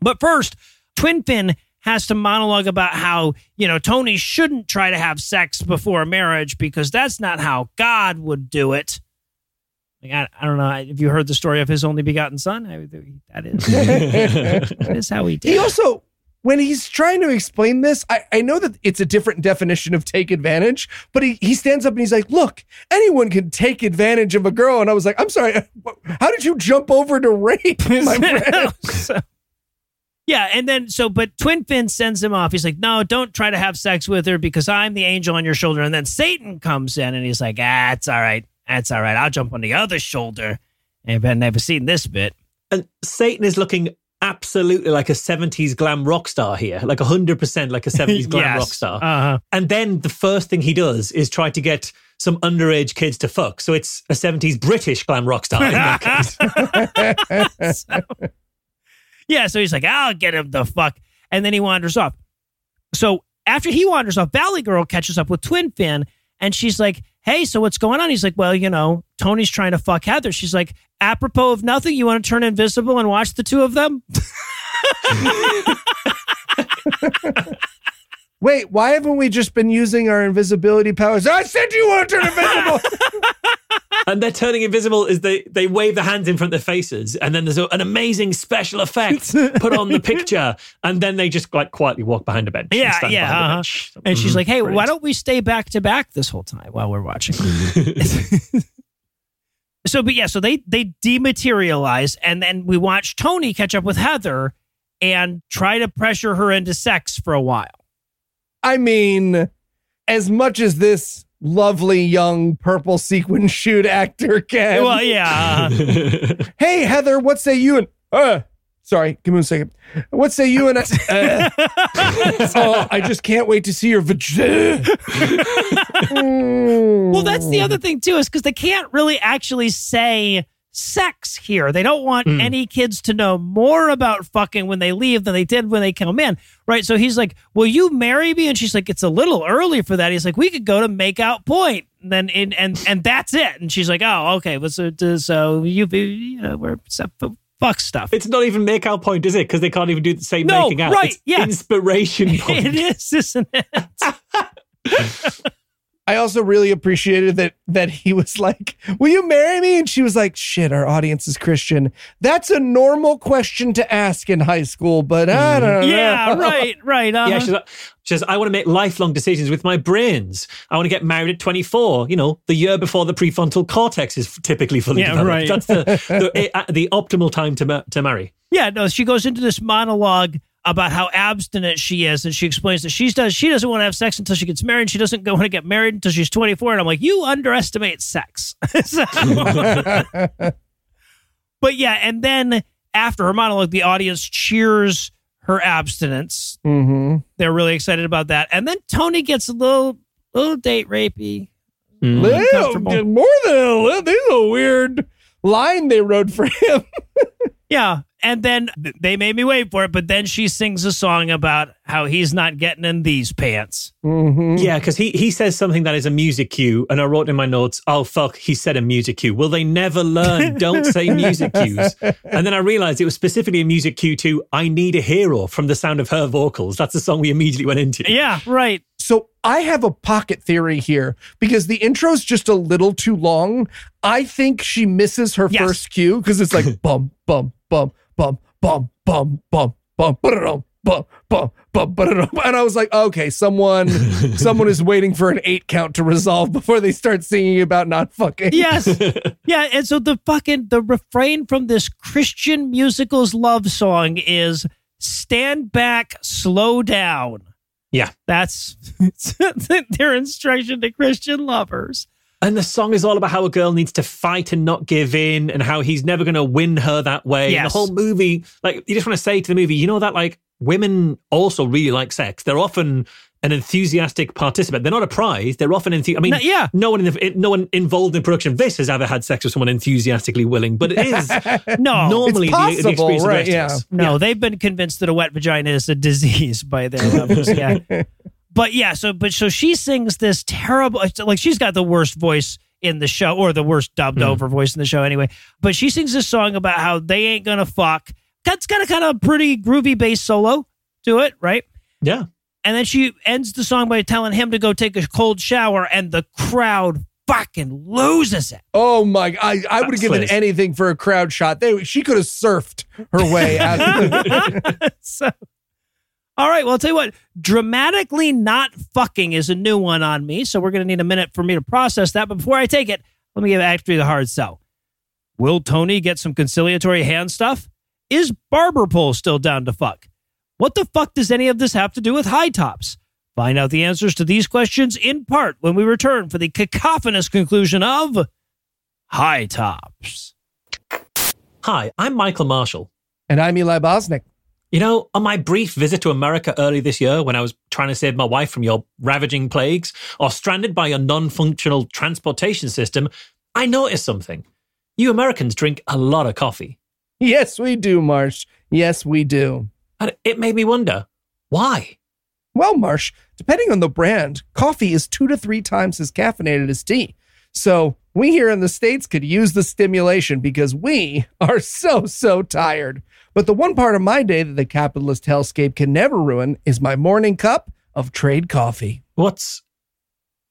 But first, Twin Fin has to monologue about how, you know, Tony shouldn't try to have sex before marriage because that's not how God would do it. Like, I, I don't know if you heard the story of his only begotten son. I, that is that is how he did. He also, when he's trying to explain this, I, I know that it's a different definition of take advantage, but he, he stands up and he's like, Look, anyone can take advantage of a girl. And I was like, I'm sorry, how did you jump over to rape, my friend? So- yeah, and then so, but Twin Fin sends him off. He's like, "No, don't try to have sex with her because I'm the angel on your shoulder." And then Satan comes in and he's like, "Ah, it's all right, that's all right. I'll jump on the other shoulder." And I've never seen this bit. And Satan is looking absolutely like a 70s glam rock star here, like 100% like a 70s glam Yes. rock star. Uh-huh. And then the first thing he does is try to get some underage kids to fuck. So it's a 70s British glam rock star in that case. Yeah, so he's like, "I'll get him the fuck," and then he wanders off. So after he wanders off, Valley Girl catches up with Twin Fin, and she's like, "Hey, so what's going on?" He's like, "Well, you know, Tony's trying to fuck Heather." She's like, "Apropos of nothing, you want to turn invisible and watch the two of them?" Wait, why haven't we just been using our invisibility powers? I said you want to turn invisible. and they're turning invisible is they, they wave their hands in front of their faces. And then there's a, an amazing special effect put on the picture. And then they just like quietly walk behind a bench. and Yeah, stand yeah, uh-huh. bench. And she's Mhm, like, "Hey, why don't we stay back to back this whole time while we're watching?" so, but yeah, so they they dematerialize, and then we watch Tony catch up with Heather and try to pressure her into sex for a while. I mean, as much as this lovely young purple sequin shoot actor can. Well, yeah, uh, Hey, Heather, what say you and uh sorry, give me a second. What say you and uh, oh, I just can't wait to see your vagina. well, that's the other thing too, is because they can't really actually say sex here. They don't want Mm. any kids to know more about fucking when they leave than they did when they came in, right? So he's like, "Will you marry me?" And she's like, "It's a little early for that." He's like, "We could go to make out point." And then in and and that's it. And she's like, "Oh, okay. Well, so so you be you know we're fuck stuff." It's not even make out point, is it? Because they can't even do the same No, making out. right, It's yeah. inspiration point. it is, isn't it? I also really appreciated that that he was like, "Will you marry me?" And she was like, "Shit, our audience is Christian. That's a normal question to ask in high school, but I don't know." yeah, right, right. Uh-huh. Yeah, she's like, she says, I want to make lifelong decisions with my brains. I want to get married at 24, you know, the year before the prefrontal cortex is typically fully Yeah, developed. right. That's the, the, uh, the optimal time to, ma- to marry. Yeah, no, she goes into this monologue about how abstinent she is, and she explains that she does she doesn't want to have sex until she gets married. She doesn't go want to get married until she's twenty four. And I'm like, you underestimate sex. But yeah, and then after her monologue, the audience cheers her abstinence. Mm-hmm. They're really excited about that, and then Tony gets a little little date rapey. Mm. Uncomfortable. More than a little. This is a weird line they wrote for him. Yeah. And then they made me wait for it, but then she sings a song about how he's not getting in these pants. Mm-hmm. Yeah, because he, he says something that is a music cue, and I wrote in my notes, oh, fuck, he said a music cue. Will they never learn? Don't say music cues. And then I realized it was specifically a music cue to I Need a Hero from the sound of her vocals. That's the song we immediately went into. Yeah, right. So I have a pocket theory here because the intro's just a little too long. I think she misses her Yes. first cue because it's like bum bum bum bum bum bum bum bum ba-da-dum, bum bum bum and I was like, okay, someone someone is waiting for an eight count to resolve before they start singing about not fucking. Yes. yeah. And so the fucking the refrain from this Christian musicals love song is stand back, slow down. Yeah. That's their instruction to Christian lovers. And the song is all about how a girl needs to fight and not give in and how he's never going to win her that way. And the whole movie, like, you just want to say to the movie, you know, that like women also really like sex. They're often an enthusiastic participant. They're not a prize. They're often enthusiastic. I mean, No, yeah. no one in the, no one involved in production of this has ever had sex with someone enthusiastically willing, but it is No. normally the- the, possible, experience of right, the yeah. rest of us. No, they've been convinced that a wet vagina is a disease by their levels. Yeah. but yeah, so but so she sings this terrible like she's got the worst voice in the show or the worst dubbed hmm. over voice in the show anyway. But she sings this song about how they ain't gonna fuck. That's got a kind of pretty groovy bass solo. do it, right? Yeah. And then she ends the song by telling him to go take a cold shower, and the crowd fucking loses it. Oh my! I, I would have given anything for a crowd shot. They, she could have surfed her way out. so, all right. Well, I'll tell you what. Dramatically not fucking is a new one on me. So we're going to need a minute for me to process that. But before I take it, let me give Actory the hard sell. Will Tony get some conciliatory hand stuff? Is Barber Pole still down to fuck? What the fuck does any of this have to do with high tops? Find out the answers to these questions in part when we return for the cacophonous conclusion of Hi-Tops. Hi, I'm Michael Marshall. and I'm Eli Bosnick. You know, on my brief visit to America early this year, when I was trying to save my wife from your ravaging plagues or stranded by your non functional transportation system, I noticed something. You Americans drink a lot of coffee. Yes, we do, Marsh. Yes, we do. And it made me wonder why? Well, Marsh, depending on the brand, coffee is two to three times as caffeinated as tea. So we here in the States could use the stimulation because we are so, so tired. But the one part of my day that the capitalist hellscape can never ruin is my morning cup of trade coffee. What's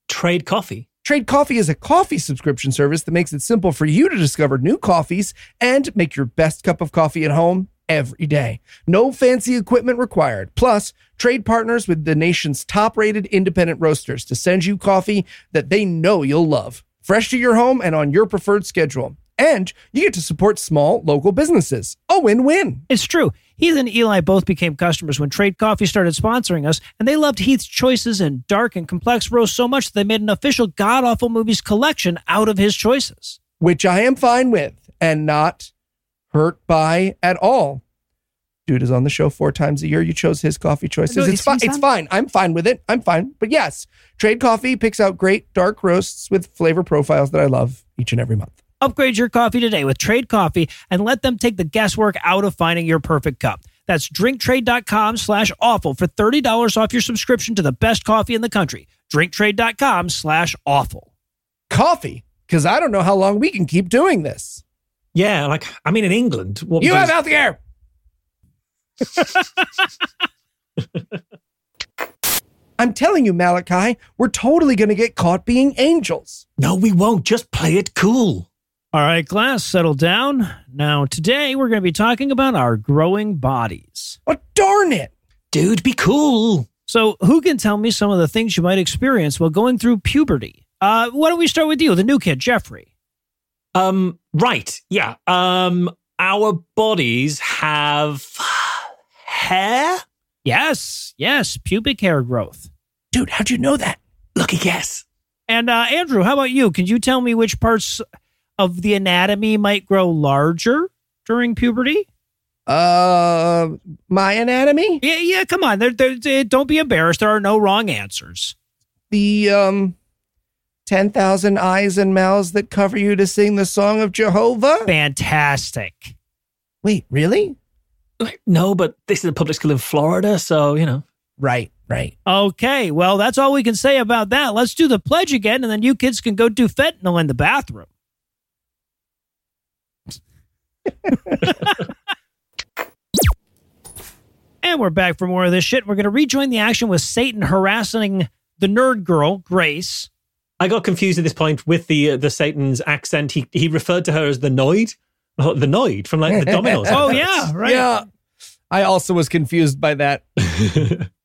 trade coffee? Trade Coffee is a coffee subscription service that makes it simple for you to discover new coffees and make your best cup of coffee at home every day. No fancy equipment required. Plus, Trade partners with the nation's top rated independent roasters to send you coffee that they know you'll love, fresh to your home and on your preferred schedule. And you get to support small local businesses. A win win. It's true. Heath and Eli both became customers when Trade Coffee started sponsoring us, and they loved Heath's choices in dark and complex roasts so much that they made an official God Awful Movies collection out of his choices. which I am fine with and not hurt by at all. Dude is on the show four times a year. You chose his coffee choices. No, it's he's- fine. It's fine. I'm fine with it. I'm fine. But yes, Trade Coffee picks out great dark roasts with flavor profiles that I love each and every month. Upgrade your coffee today with Trade Coffee and let them take the guesswork out of finding your perfect cup. That's drinktrade.com slash awful for $30 off your subscription to the best coffee in the country. Drinktrade.com slash awful. Coffee, because I don't know how long we can keep doing this. Yeah, like, I mean, in England, what You have health the air. I'm telling you, Malachi, we're totally going to get caught being angels. No, we won't. Just play it cool. All right, class, settle down. Now, today we're going to be talking about our growing bodies. Oh, darn it. Dude, be cool. So, who can tell me some of the things you might experience while going through puberty? Uh, why don't we start with you, the new kid, Jeffrey? Um, right. Yeah. Um, our bodies have hair. Yes, yes, pubic hair growth. Dude, how'd you know that? Lucky guess. And uh, Andrew, how about you? Can you tell me which parts of the anatomy might grow larger during puberty? Uh, my anatomy? Yeah, yeah. Come on, there, there, there- don't be embarrassed. There are no wrong answers. The, um, 10,000 eyes and mouths that cover you to sing the song of Jehovah? Fantastic. Wait, really? Like, no, but this is a public school in Florida, so you know. Right, right. Okay, well, that's all we can say about that. Let's do the pledge again, and then you kids can go do fentanyl in the bathroom. and we're back for more of this shit. We're going to rejoin the action with Satan harassing the nerd girl, Grace. I got confused at this point with the uh, the Satan's accent. He he referred to her as the Noid, the Noid from like the Domino's. Oh, yeah, right. Yeah. I also was confused by that.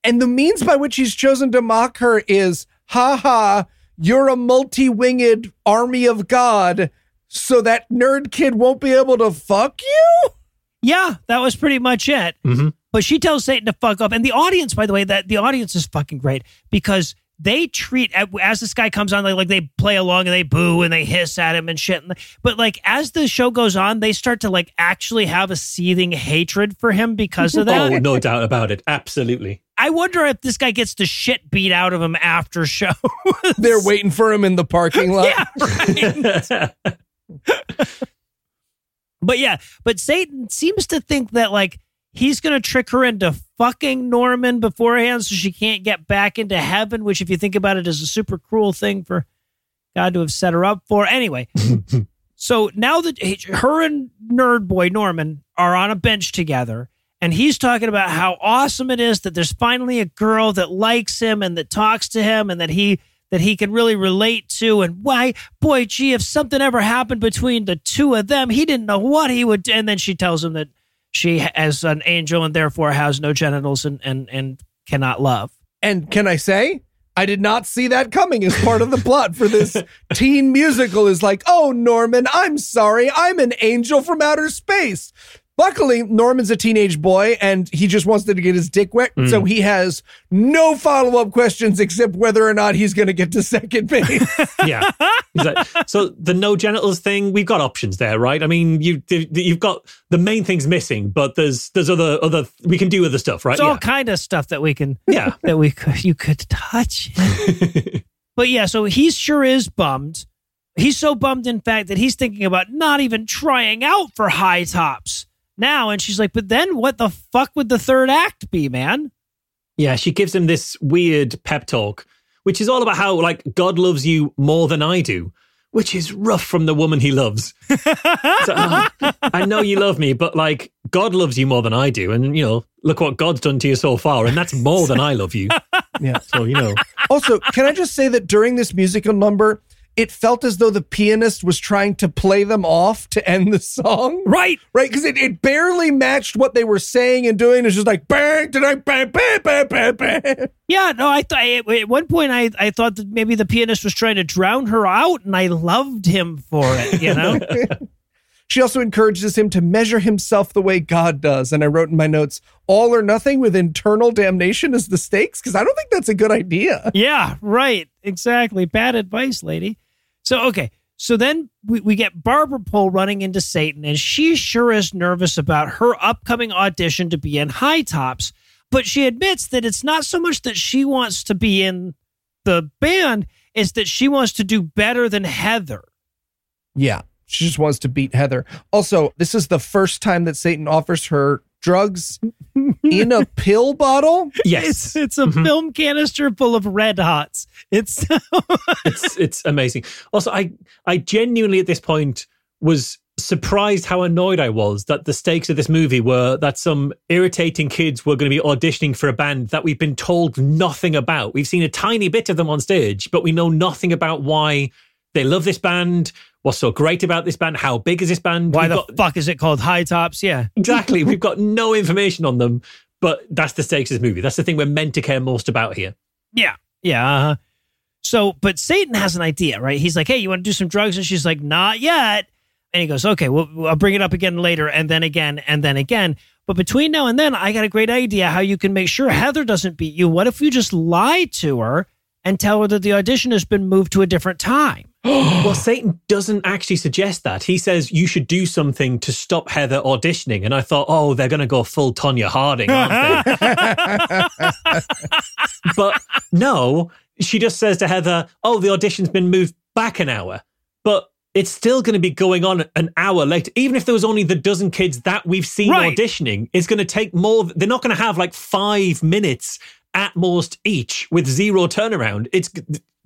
and the means by which he's chosen to mock her is, ha ha, you're a multi winged army of God, so that nerd kid won't be able to fuck you? Yeah, that was pretty much it. Mhm. But she tells Satan to fuck up, and the audience, by the way, that the audience is fucking great because they treat as this guy comes on, like, like they play along and they boo and they hiss at him and shit. But like as the show goes on, they start to like actually have a seething hatred for him because of oh, that. Oh, no doubt about it. Absolutely. I wonder if this guy gets the shit beat out of him after show. They're waiting for him in the parking lot. yeah, right. But yeah, but Satan seems to think that like he's going to trick her into fucking Norman beforehand so she can't get back into heaven, which if you think about it is a super cruel thing for God to have set her up for. Anyway, so now that her and nerd boy Norman are on a bench together And he's talking about how awesome it is that there's finally a girl that likes him and that talks to him and that he that he can really relate to. And why, boy, gee, if something ever happened between the two of them, he didn't know what he would. do. And then she tells him that she has an angel and therefore has no genitals and and and cannot love. And can I say, I did not see that coming as part of the plot for this teen musical. Is like, oh, Norman, I'm sorry, I'm an angel from outer space. Luckily, Norman's a teenage boy and he just wants to get his dick wet. Hmm. So he has no follow up questions except whether or not he's going to get to second base. yeah. He's like, so the no genitals thing, we've got options there, right? I mean, you you've got the main thing's missing, but there's there's other other we can do other stuff, right? It's all Yeah. kind of stuff that we can Yeah. that we could you could touch. but yeah, so he sure is bummed. He's so bummed, in fact, that he's thinking about not even trying out for Hi-Tops now. And she's like, "But then, what the fuck would the third act be, man?" Yeah, she gives him this weird pep talk, which is all about how like God loves you more than I do, which is rough from the woman he loves. So, "Oh, I know you love me, but like God loves you more than I do, and you know, look what God's done to you so far, and that's more than I love you. yeah. So you know, Also, can I just say that during this musical number, it felt as though the pianist was trying to play them off to end the song. Right. Right, because it, it barely matched what they were saying and doing. It's just like bang, bang, bang, bang, bang, bang, bang. Yeah, no, I thought at one point I, I thought that maybe the pianist was trying to drown her out, and I loved him for it. You know, She also encourages him to measure himself the way God does. And I wrote in my notes, all or nothing with internal damnation is the stakes, because I don't think that's a good idea. Yeah, right. Exactly. Bad advice, lady. So, okay. So then we, we get Barber Pole running into Satan, and she sure is nervous about her upcoming audition to be in Hi-Tops. But she admits that it's not so much that she wants to be in the band, it's that she wants to do better than Heather. Yeah, she just wants to beat Heather. Also, this is the first time that Satan offers her drugs in a pill bottle. yes, It's, it's a mm-hmm. film canister full of red hots. It's it's it's amazing. Also, I I genuinely at this point was surprised how annoyed I was that the stakes of this movie were that some irritating kids were going to be auditioning for a band that we've been told nothing about. We've seen a tiny bit of them on stage, but we know nothing about why they love this band, what's so great about this band, how big is this band? why We've the got- fuck is it called Hi-Tops? Yeah. exactly. We've got no information on them, but that's the stakes of this movie. That's the thing we're meant to care most about here. Yeah. Yeah. Uh-huh. So, but Satan has an idea, right? He's like, hey, you want to do some drugs? And she's like, not yet. And he goes, okay, well, I'll bring it up again later, and then again, and then again. But between now and then, I got a great idea how you can make sure Heather doesn't beat you. What if you just lie to her and tell her that the audition has been moved to a different time? well, Satan doesn't actually suggest that. He says you should do something to stop Heather auditioning. And I thought, oh, they're going to go full Tonya Harding, aren't they? but no, she just says to Heather, oh, the audition's been moved back an hour. But it's still going to be going on an hour later. Even if there was only the dozen kids that we've seen Right. auditioning, it's going to take more. They're not going to have like five minutes at most each with zero turnaround. It's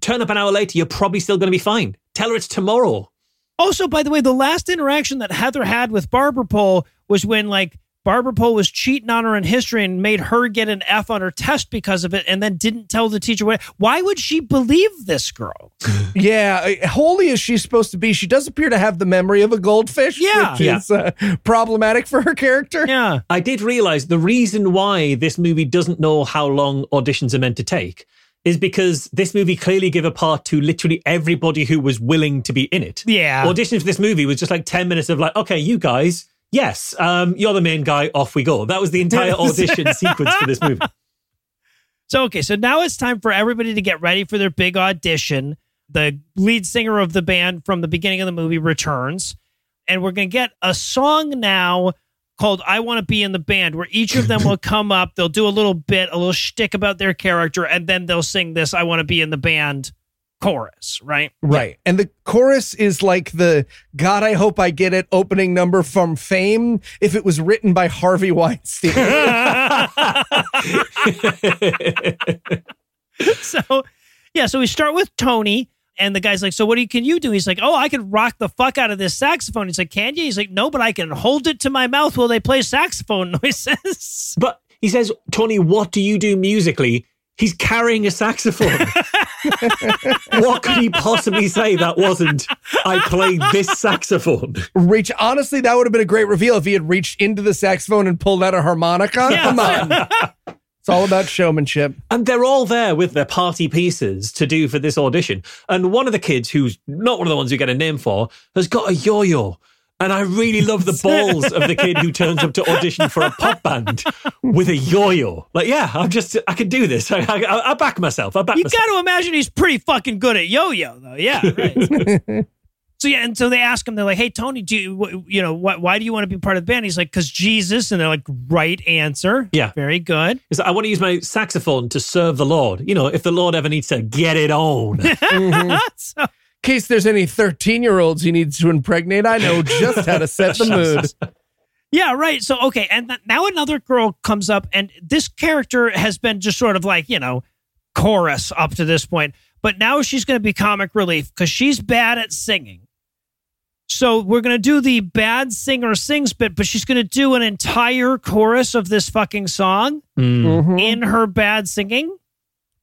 turn up an hour later, you're probably still going to be fine. Tell her it's tomorrow. Also, by the way, the last interaction that Heather had with Barber Pole was when like Barber Pole was cheating on her in history and made her get an F on her test because of it, and then didn't tell the teacher what. Why would she believe this girl? Yeah, uh, holy as she's supposed to be, she does appear to have the memory of a goldfish, Yeah. which is uh, problematic for her character. Yeah, I did realize the reason why this movie doesn't know how long auditions are meant to take is because this movie clearly gave a part to literally everybody who was willing to be in it. Yeah. Audition for this movie was just like 10 minutes of like, okay, you guys, yes, um, you're the main guy, off we go. That was the entire audition sequence for this movie. So, okay, so now it's time for everybody to get ready for their big audition. The lead singer of the band from the beginning of the movie returns, and we're going to get a song now called I Want to Be in the Band, where each of them will come up, they'll do a little bit, a little shtick about their character, and then they'll sing this I Want to Be in the Band chorus, right? Right. And the chorus is like the God, I hope I get it opening number from Fame if it was written by Harvey Weinstein. so yeah, so we start with Tony. And the guy's like, "So what do you, can you do?" He's like, "Oh, I can rock the fuck out of this saxophone." He's like, "Can you?" He's like, "No, but I can hold it to my mouth while they play saxophone noises." But he says, Tony, what do you do musically? He's carrying a saxophone. what could he possibly say that wasn't, I play this saxophone? Reach. Honestly, that would have been a great reveal if he had reached into the saxophone and pulled out a harmonica. Yeah. Come on. It's all about showmanship. And they're all there with their party pieces to do for this audition. And one of the kids, who's not one of the ones you get a name for, has got a yo yo. And I really love the balls of the kid who turns up to audition for a pop band with a yo yo. Like, yeah, I'm just, I can do this. I, I, I back myself. I back You myself. got to imagine he's pretty fucking good at yo-yo, though. Yeah, right. so yeah, and so they ask him, they're like, "Hey, Tony, do you, wh- you know, why, why do you want to be part of the band?" He's like, "Cause Jesus," and they're like, "Right answer." Yeah. very good. Is that I want to use my saxophone to serve the Lord. You know, if the Lord ever needs to get it on. So- In case there's any 13 year olds he needs to impregnate, I know just how to set the mood. Yeah, right. So okay, and th- now another girl comes up, and this character has been just sort of like you know chorus up to this point, but now she's going to be comic relief because she's bad at singing. So we're going to do the bad singer sings bit, but she's going to do an entire chorus of this fucking song mm. mm-hmm. in her bad singing.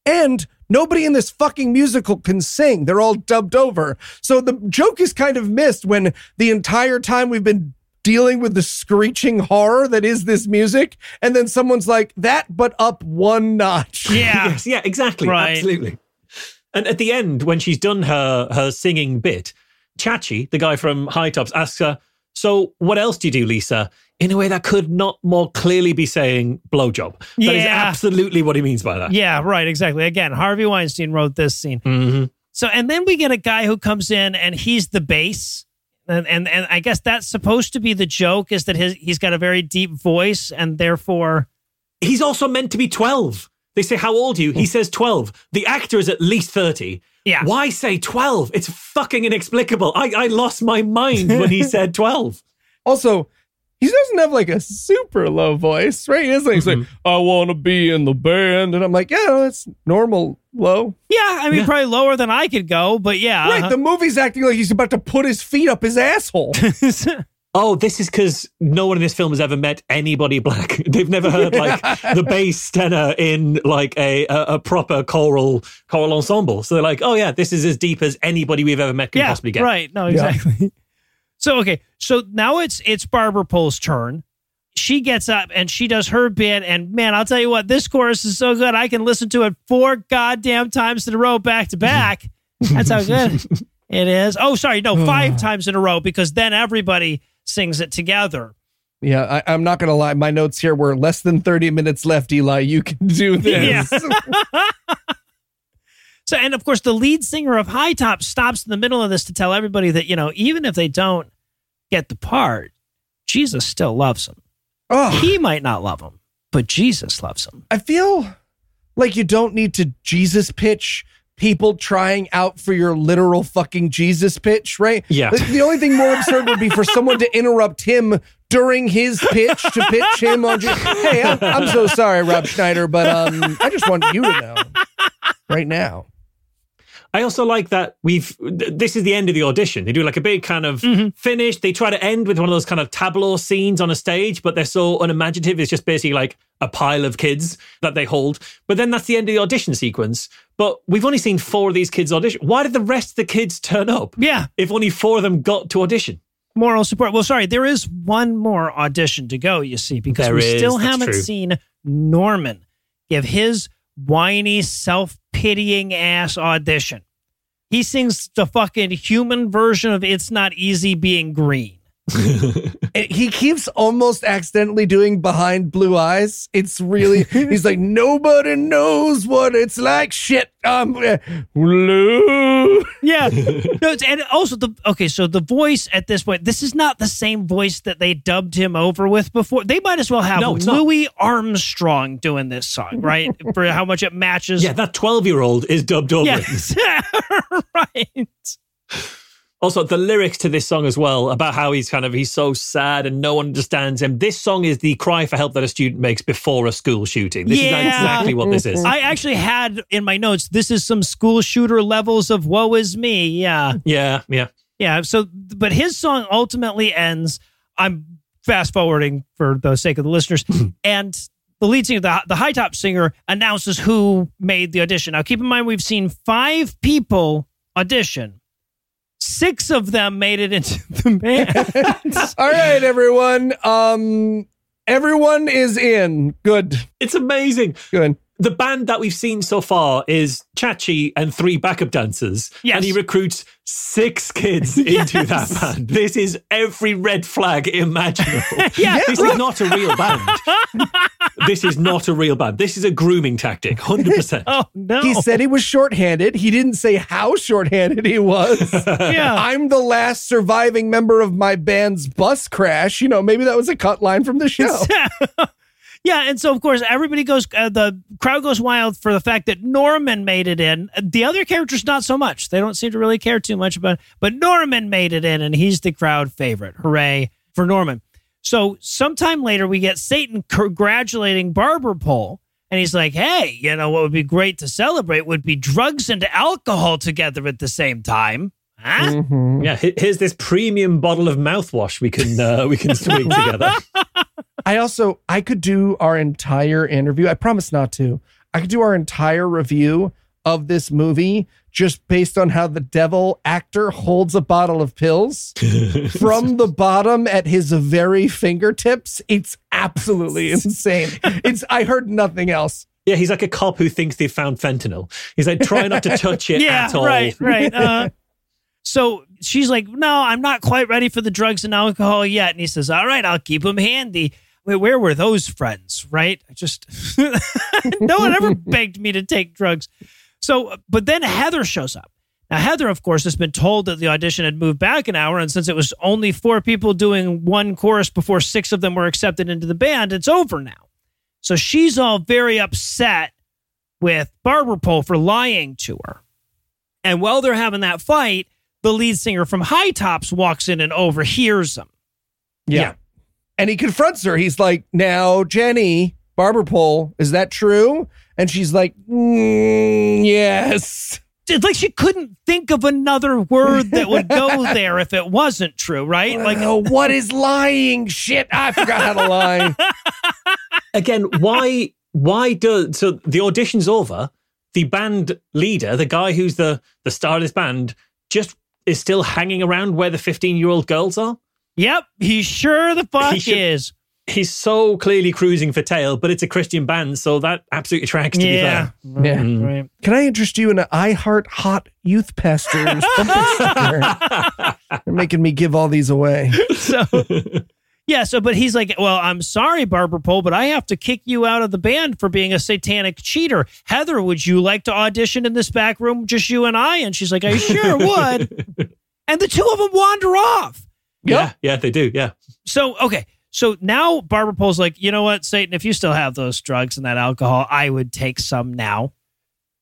And nobody in this fucking musical can sing. They're all dubbed over. So the joke is kind of missed when the entire time we've been dealing with the screeching horror that is this music. And then someone's like, that, but up one notch. Yeah, yes, yeah, exactly. Right. Absolutely. And at the end, when she's done her her singing bit, Chachi, the guy from Hi-Tops, asks her, So what else do you do, Lisa? In a way that could not more clearly be saying blowjob. That is Yeah. absolutely what he means by that. Yeah, right, exactly. Again, Harvey Weinstein wrote this scene. Mhm. So, and then we get a guy who comes in and he's the bass. And, and and I guess that's supposed to be the joke is that his he's got a very deep voice and therefore He's also meant to be 12. They say, How old are you? He says 12. The actor is at least 30. Yeah. Why say 12? It's fucking inexplicable. I, I lost my mind when he said 12. Also, he doesn't have like a super low voice, right? He is like, he's like mm-hmm. I want to be in the band. And I'm like, yeah, that's normal low. yeah, I mean Yeah. probably lower than I could go, but yeah. Right. Uh-huh. The movie's acting like he's about to put his feet up his asshole. Oh, this is because no one in this film has ever met anybody black. They've never heard like the bass tenor in like a, a, a proper choral choral ensemble. So they're like, oh yeah, this is as deep as anybody we've ever met can yeah, possibly get. right. No, exactly. so okay, so now it's it's Barber Pole's turn. She gets up and she does her bit, and man, I'll tell you what, this chorus is so good. I can listen to it four goddamn times in a row, back to back. That's how good it is. Oh, sorry, no, five times in a row because then everybody sings it together. yeah, I, I'm not going to lie. My notes here were less than 30 minutes left, Eli. You can do this. Yeah. So, and of course, the lead singer of High Top stops in the middle of this to tell everybody that, you know, even if they don't get the part, Jesus still loves them. Oh, He might not love them, but Jesus loves them. I feel like you don't need to Jesus pitch people trying out for your literal fucking Jesus pitch, right? Yeah. The, the only thing more absurd would be for someone to interrupt him during his pitch to pitch him on. Je- hey, I'm, I'm so sorry, Rob Schneider, but um, I just want you to know right now. I also like that we've. This is the end of the audition. They do like a big kind of mm-hmm. finish. They try to end with one of those kind of tableau scenes on a stage, but they're so unimaginative. It's just basically like a pile of kids that they hold. But then that's the end of the audition sequence. But we've only seen four of these kids audition. Why did the rest of the kids turn up? Yeah. If only four of them got to audition. Moral support. Well, sorry, there is one more audition to go, you see, because There we is, still haven't true. seen Norman give his whiny, self pitying ass audition. He sings the fucking human version of It's Not Easy Being Green. And he keeps almost accidentally doing behind blue eyes. It's really, he's like, nobody knows what it's like. Shit. Um, blue. Yeah. no, it's, and also the okay, so the voice at this point, this is not the same voice that they dubbed him over with before. They might as well have No, it's not. Louis Armstrong doing this song, right? For how much it matches. Yeah, that 12 year old is dubbed over. Yes. right. Also, the lyrics to this song as well about how he's kind of he's so sad and no one understands him. This song is the cry for help that a student makes before a school shooting. This Yeah. is exactly what this is. I actually had in my notes, this is some school shooter levels of woe is me. Yeah. yeah, yeah. Yeah. So, but his song ultimately ends. I'm fast forwarding for the sake of the listeners. Hmm. and the lead singer, the, the high top singer, announces who made the audition. Now, keep in mind, we've seen five people audition. Six of them made it into the band. All right, everyone. Um, everyone is in. Good, It's amazing. good. The band that we've seen so far is Chachi and three backup dancers. Yes. And he recruits six kids into that band. This is every red flag imaginable. Yeah, This is not a real band. this is not a real band. This is a grooming tactic, 100%. oh, no. He said he was shorthanded. He didn't say how shorthanded he was. yeah. I'm the last surviving member of my band's bus crash. You know, maybe that was a cut line from the show. Yeah, and so of course everybody goes. Uh, the crowd goes wild for the fact that Norman made it in. The other characters not so much. They don't seem to really care too much about. But Norman made it in, and he's the crowd favorite. Hooray for Norman! So sometime later, we get Satan congratulating Barber Pole, and he's like, "Hey, you know what would be great to celebrate would be drugs and alcohol together at the same time." Huh? Yeah, here's this premium bottle of mouthwash we can uh, we can swing together. I also I could do our entire interview. I promise not to. I could do our entire review of this movie just based on how the devil actor holds a bottle of pills from the bottom at his very fingertips. It's absolutely insane. It's I heard nothing else. Yeah, he's like a cop who thinks they've found fentanyl. He's like, try not to touch it yeah, at all. right, right. Uh, so she's like, "No, I'm not quite ready for the drugs and alcohol yet." And he says, "All right, I'll keep them handy." Wait, where were those friends? Right? I just no one ever begged me to take drugs. So, but then Heather shows up. Now, Heather, of course, has been told that the audition had moved back an hour, and since it was only four people doing one chorus before six of them were accepted into the band, it's over now. So she's all very upset with Barber Pole for lying to her. And while they're having that fight, the lead singer from Hi-Tops walks in and overhears them. Yeah. And he confronts her. He's like, Now, Jenny, barber pole, is that true? And she's like, "Mm, Yes. It's like she couldn't think of another word that would go there if it wasn't true, right? Like, oh, what is lying? Shit, I forgot how to lie. Again, why why do so the audition's over? The band leader, the guy who's the the star of this band, just is still hanging around where the 15 year old girls are. yep, he sure the fuck He should- is. He's so clearly cruising for tail, but it's a Christian band, so that absolutely tracks to Yeah. be fair. Yeah. Mm. Right. Can I interest you in an I Heart Hot Youth Pastors bumper sticker? They're making me give all these away. So, yeah, so, but he's like, well, I'm sorry, Barber Pole, but I have to kick you out of the band for being a satanic cheater. Heather, would you like to audition in this back room, just you and I? And she's like, I sure would. and the two of them wander off. Yeah, yeah, they do. Yeah. So, okay. So now Barber Pole's like, you know what, Satan, if you still have those drugs and that alcohol, I would take some now.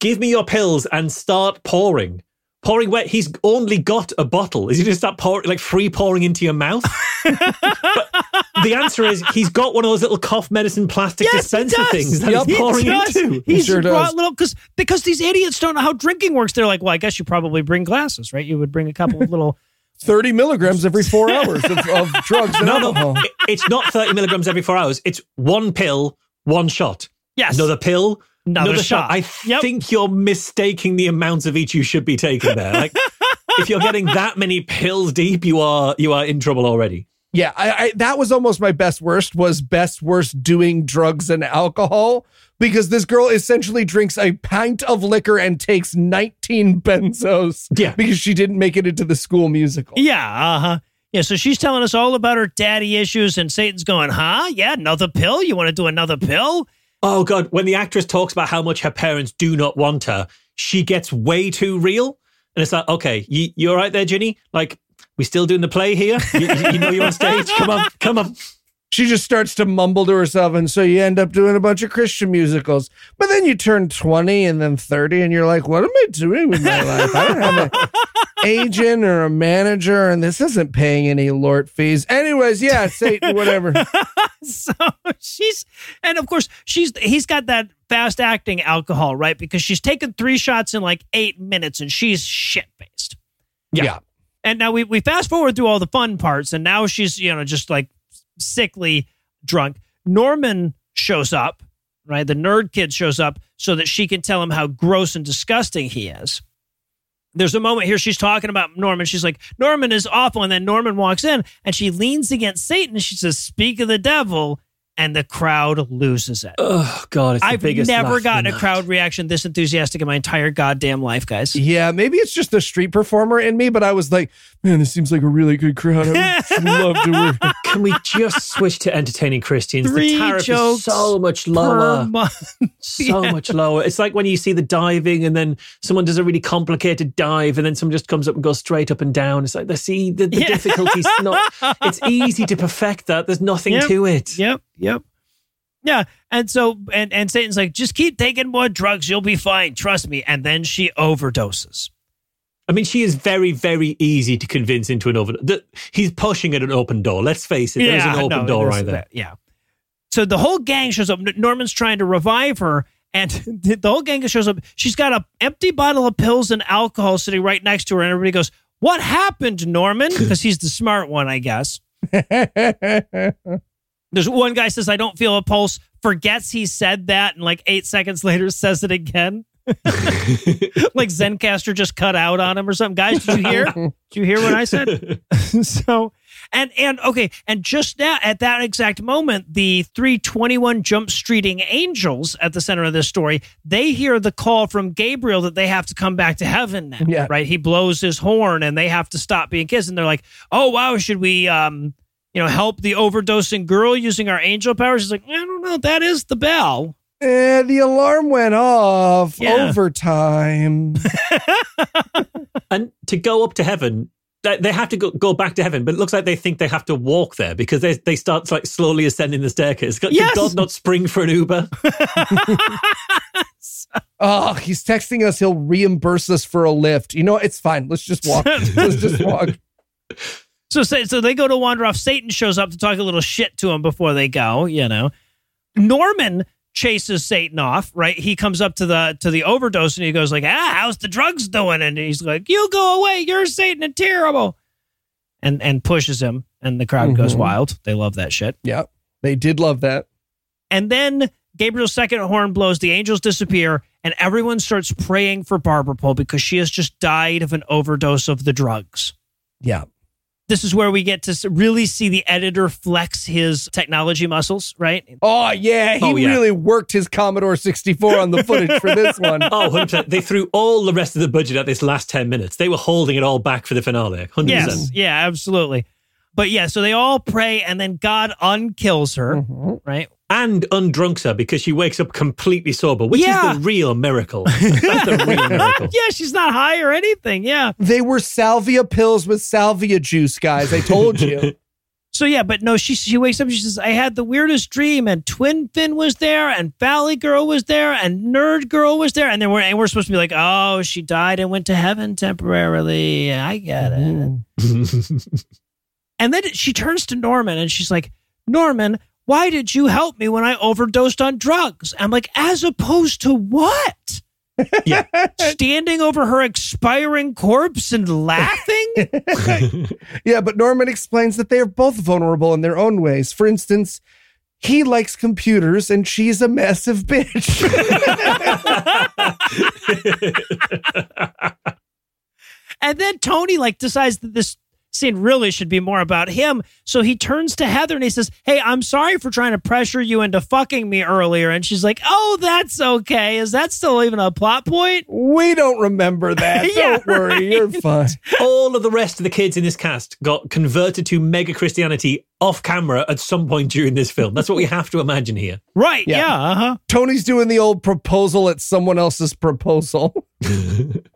Give me your pills and start pouring. Pouring wet. he's only got a bottle. Is he just that pour like free pouring into your mouth? but the answer is he's got one of those little cough medicine plastic Yes, dispenser things that Yep. he's pouring does. into. He's sure brought does. little because because these idiots don't know how drinking works. They're like, well, I guess you probably bring glasses, right? You would bring a couple of little 30 milligrams every four hours of, of drugs and No, alcohol. no, it's not 30 milligrams every four hours. It's one pill, one shot. yes, Another pill, Another another, shot. shot. I Yep. think you're mistaking the amounts of each you should be taking there. Like, if you're getting that many pills deep, you are you are in trouble already. Yeah, I, I that was almost my best worst was best worst doing drugs and alcohol because this girl essentially drinks a pint of liquor and takes 19 benzos Yeah. because she didn't make it into the school musical. Yeah, uh huh. Yeah, so she's telling us all about her daddy issues, and Satan's going, huh? Yeah, another pill? You want to do another pill? Oh god, when the actress talks about how much her parents do not want her, she gets way too real. And it's like, okay, you you all right there, Ginny? Like, we still doing the play here? You, you know you're on stage. Come on, come on. She just starts to mumble to herself. And so you end up doing a bunch of Christian musicals. But then you turn 20 and then 30, and you're like, what am I doing with my life? I don't have an agent or a manager, and this isn't paying any Lort fees. Anyways, yeah, Satan, whatever. so she's and of course she's he's got that fast acting alcohol right because she's taken three shots in like eight minutes and she's shit faced Yeah. and now we, we fast forward through all the fun parts and now she's you know just like sickly drunk. Norman shows up right? The nerd kid shows up so that she can tell him how gross and disgusting he is. There's a moment here she's talking about norman. She's like norman is awful. And then norman walks in and she leans against satan she says speak of the devil and the crowd loses it Oh God, it's I've biggest never gotten a crowd reaction this enthusiastic in my entire goddamn life, guys. Yeah, maybe it's just the street performer in me, but I was like, man, this seems like a really good crowd. I would love to work. Can we just switch to entertaining Christians? Three the tariff jokes is so much Per lower. month. so Yeah. much lower. It's like when you see the diving and then someone does a really complicated dive and then someone just comes up and goes straight up and down. It's like they see the, the Yeah. difficulties not it's easy to perfect that. There's nothing Yep. to it. Yep, yep. Yeah, and so and and Satan's like, just keep taking more drugs, you'll be fine. Trust me. And then she overdoses. I mean, she is very, very easy to convince into an open. The, he's pushing at an open door. Let's face it. There's an open no, door there's right there. that, Yeah. So the whole gang shows up. Norman's trying to revive her, and the whole gang shows up. She's got an empty bottle of pills and alcohol sitting right next to her, and everybody goes, "What happened, Norman?" Because he's the smart one, I guess. There's one guy says, "I don't feel a pulse." Forgets he said that, and like eight seconds later says it again. like Zencastr just cut out on him or something. Guys, did you hear? Did you hear what I said? so and and okay, and just now at that exact moment, the 321 jump streeting angels at the center of this story, they hear the call from Gabriel that they have to come back to heaven now. Yeah. Right. He blows his horn and they have to stop being kids. And they're like, Oh wow, should we um you know help the overdosing girl using our angel powers? He's like, I don't know, that is the bell. Eh, the alarm went off Yeah. overtime. And to go up to heaven, they they have to go, go back to heaven, but it looks like they think they have to walk there because they they start like slowly ascending the staircase. Did Yes. God not spring for an Uber? Oh, he's texting us. He'll reimburse us for a lift. You know, it's fine. Let's just walk. Let's just walk. So, so they go to wander off. Satan shows up to talk a little shit to him before they go. You know, Norman chases Satan off. Right, he comes up to the to the overdose and he goes like, "Ah, how's the drugs doing?" And he's like, "You go away. You're Satan and terrible." And and pushes him, and the crowd goes Mhm. wild. They love that shit. Yeah, they did love that. And then Gabriel's second horn blows, the angels disappear, and everyone starts praying for Barber Pole because she has just died of an overdose of the drugs. Yeah. This is where we get to really see the editor flex his technology muscles, right? Oh yeah, he Oh, yeah. really worked his Commodore 64 on the footage for this one. Oh, 100%. They threw all the rest of the budget at this last 10 minutes. They were holding it all back for the finale. 100%. Yes, yeah, absolutely. But yeah, so they all pray, and then God unkills her, Mhm. right? And undrunks her because she wakes up completely sober, which Yeah. is the real miracle. That's the real miracle. Yeah, she's not high or anything. Yeah. They were salvia pills with salvia juice, guys. I told you. So yeah, but no, she she wakes up. She says, "I had the weirdest dream, and Twin Fin was there, and Valley Girl was there, and Nerd Girl was there, and then we're and we're supposed to be like, oh, she died and went to heaven temporarily. I get it. Mm-hmm. And then she turns to Norman and she's like, Norman, why did you help me when I overdosed on drugs? I'm like, as opposed to what? Yeah. Standing over her expiring corpse and laughing? yeah, but Norman explains that they are both vulnerable in their own ways. For instance, he likes computers and she's a massive bitch. And then Tony like decides that this scene really should be more about him. So he turns to Heather and he says, Hey, I'm sorry for trying to pressure you into fucking me earlier. And she's like, Oh, that's okay. Is that still even a plot point? we don't remember that. Yeah, don't worry, you're fine. all of the rest of the kids in this cast got converted to mega Christianity off camera at some point during this film. That's what we have to imagine here. Right. Yeah. Yeah. uh huh. Tony's doing the old proposal at someone else's proposal.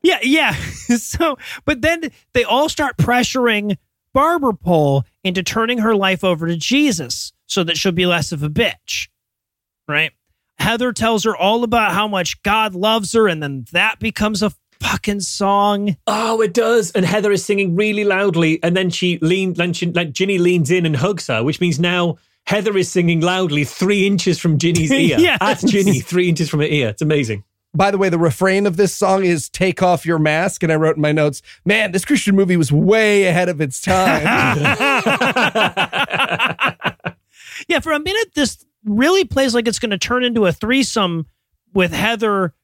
Yeah. Yeah. so, but then they all start pressuring Barber Pole into turning her life over to Jesus. so that she'll be less of a bitch. Right? Heather tells her all about how much God loves her, and then that becomes a fucking song. Oh, it does. And Heather is singing really loudly, and then she leans, then she, like Ginny leans in and hugs her, which means now Heather is singing loudly three inches from Ginny's ear. Yes. At Ginny, three inches from her ear. It's amazing. By the way, the refrain of this song is "Take off your mask," and I wrote in my notes, "Man, this Christian movie was way ahead of its time." Yeah, for a minute, this really plays like it's going to turn into a threesome with Heather,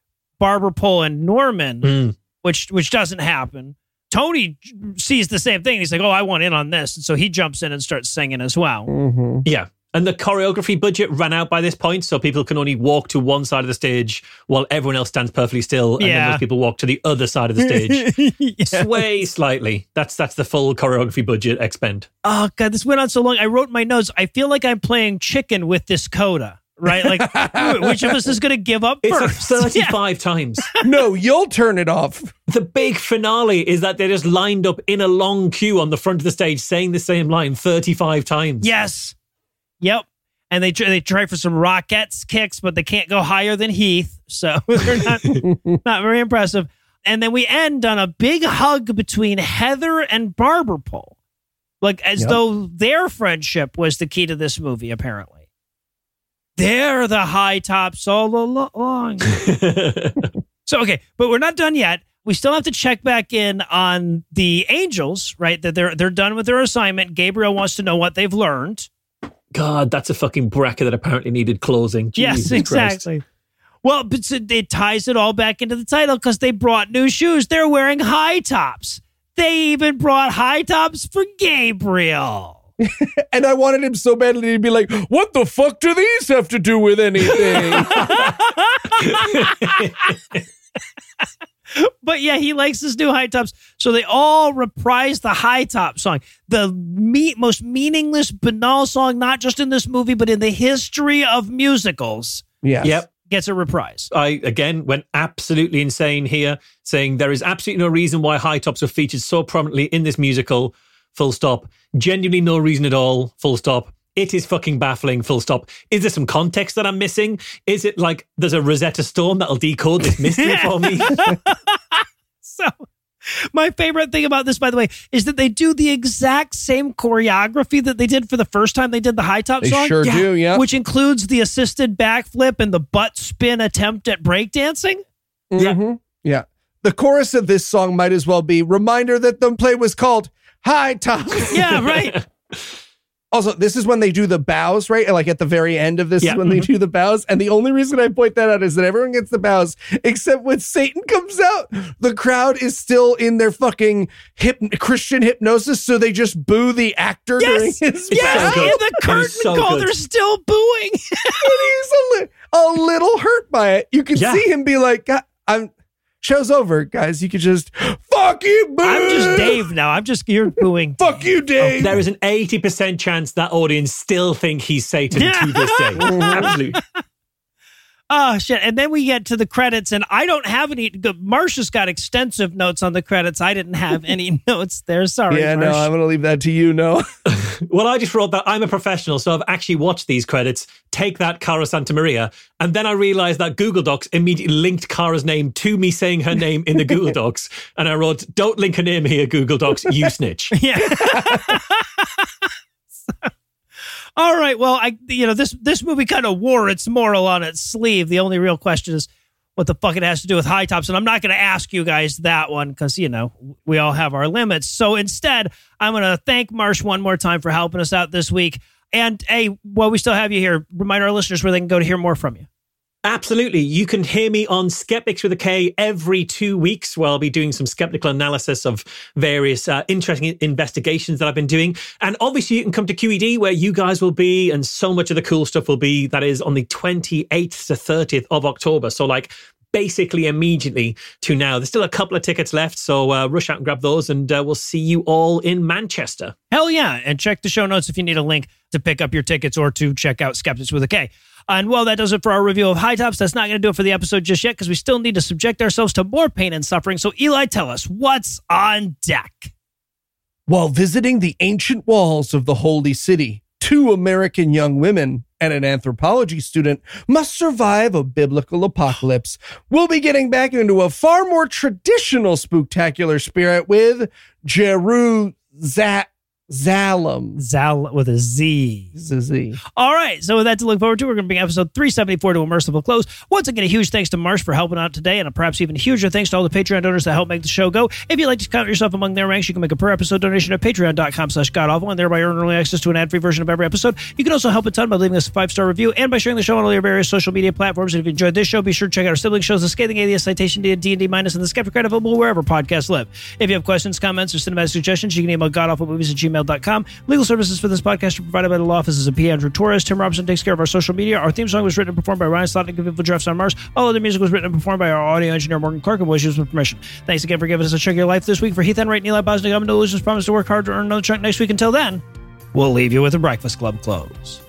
Barber Pole, and Norman, Mm. which which doesn't happen. Tony sees the same thing. He's like, "Oh, I want in on this," and so he jumps in and starts singing as well. Mhm. Yeah. And the choreography budget ran out by this point, so people can only walk to one side of the stage while everyone else stands perfectly still, and Yeah. then those people walk to the other side of the stage. Yeah. Sway slightly. That's that's the full choreography budget expend. Oh god, this went on so long. I wrote my notes. I feel like I'm playing chicken with this coda, right? Like, which of us is going to give up It's like first? 35 times. no, you'll turn it off. The big finale is that they're just lined up in a long queue on the front of the stage saying the same line 35 times. Yes. Yep. And they try, they try for some Rockettes kicks, but they can't go higher than Heath, so they're not not very impressive. And then we end on a big hug between Heather and Barber Pole, like as Yep. though their friendship was the key to this movie. Apparently, they're the high tops all along. So okay, but we're not done yet. We still have to check back in on the angels, right? That they're they're done with their assignment. Gabriel wants to know what they've learned. God, that's a fucking bracket that apparently needed closing. yes, Jesus Christ. exactly. Well, but it ties it all back into the title because they brought new shoes. They're wearing high tops. They even brought high tops for Gabriel. And I wanted him so badly to be like, "What the fuck do these have to do with anything?" But yeah, he likes his new high tops. So they all reprise the high top song, the me- most meaningless, banal song, not just in this movie, but in the history of musicals, yes. Yep. gets a reprise. I again went absolutely insane here, saying there is absolutely no reason why high tops are featured so prominently in this musical. Full stop. Genuinely no reason at all. Full stop. It is fucking baffling. Full stop. Is there some context that I'm missing? Is it like there's a Rosetta Stone that'll decode this mystery for me? So, my favorite thing about this, by the way, is that they do the exact same choreography that they did for the first time they did the high top They song. sure do, yeah. Which includes the assisted backflip and the butt spin attempt at breakdancing. Yeah. Mhm. Yeah. The chorus of this song might as well be reminder that the play was called Hi-Tops. Yeah, right. Also, this is when they do the bows, right? Like at the very end of this Yeah. is when they mm-hmm. do the bows. And the only reason I point that out is that everyone gets the bows, except when Satan comes out, the crowd is still in their fucking hip Christian hypnosis, so they just boo the actor during Yes, his yes, so in the curtain was so call, good. they're still booing. and he's a, li- a little hurt by it. You can Yeah. see him be like, "God, I'm show's over, guys. You could just fuck you, boo. I'm just Dave now. I'm just you're booing. Fuck you, oh, Dave. There is an 80% chance that audience still think he's Satan Yeah. to this day. Absolutely. Oh shit! And then we get to the credits, and I don't have any. Marsh's got extensive notes on the credits. I didn't have any notes there. Sorry. yeah, no, I'm gonna leave that to you. No, Well, I just wrote that I'm a professional, so I've actually watched these credits. Take that, Cara Santa Maria. And then I realized that Google Docs immediately linked Cara's name to me saying her name in the Google Docs. And I wrote, Don't link her name here, Google Docs, you snitch. Yeah. All right. Well, I you know this this movie kind of wore its moral on its sleeve. The only real question is what the fuck it has to do with high tops, and I'm not going to ask you guys that one because you know we all have our limits. So instead, I'm going to thank Marsh one more time for helping us out this week. And hey, while we still have you here, remind our listeners where they can go to hear more from you. Absolutely. You can hear me on Skeptics with a K every two weeks where I'll be doing some skeptical analysis of various uh, interesting investigations that I've been doing. And obviously, you can come to QED where you guys will be, and so much of the cool stuff will be. That is on the 28th to 30th of October. So, like, basically immediately to now. There's still a couple of tickets left. So, uh, rush out and grab those, and uh, we'll see you all in Manchester. Hell yeah. And check the show notes if you need a link to pick up your tickets or to check out Skeptics with a K. And well, that does it for our review of Hi-Tops. That's not going to do it for the episode just yet because we still need to subject ourselves to more pain and suffering. So, Eli, tell us what's on deck. while visiting the ancient walls of the holy city, two American young women and an anthropology student must survive a biblical apocalypse. We'll be getting back into a far more traditional spooktacular spirit with Jeruzalem. Zal with a Z. Z. All right. So with that to look forward to, we're going to bring episode 374 to a merciful close. Once again, a huge thanks to Marsh for helping out today, and a perhaps even huger thanks to all the Patreon donors that help make the show go. If you'd like to count yourself among their ranks, you can make a per episode donation at patreon.com slash godawful and thereby earn early access to an ad-free version of every episode. You can also help a ton by leaving us a five-star review and by sharing the show on all your various social media platforms. And if you enjoyed this show, be sure to check out our sibling shows, The Scathing Atheist, Citation D and D&D Minus, and The Skepticrat available wherever podcasts live. If you have questions, comments, or cinematic suggestions, you can email godawfulmovies at gmail.com. Legal services for this podcast are provided by the law offices of P. Andrew Torres. Tim Robinson takes care of our social media. Our theme song was written and performed by Ryan Slotnick of Evil Giraffes on Mars. All other music was written and performed by our audio engineer Morgan Clarke and was used with permission. Thanks again for giving us a chunk of your life this week. For Heath Enright, Eli Bosnick, I'm Noah Lugeons. Promise to work hard to earn another chunk next week. Until then, we'll leave you with a Breakfast Club close.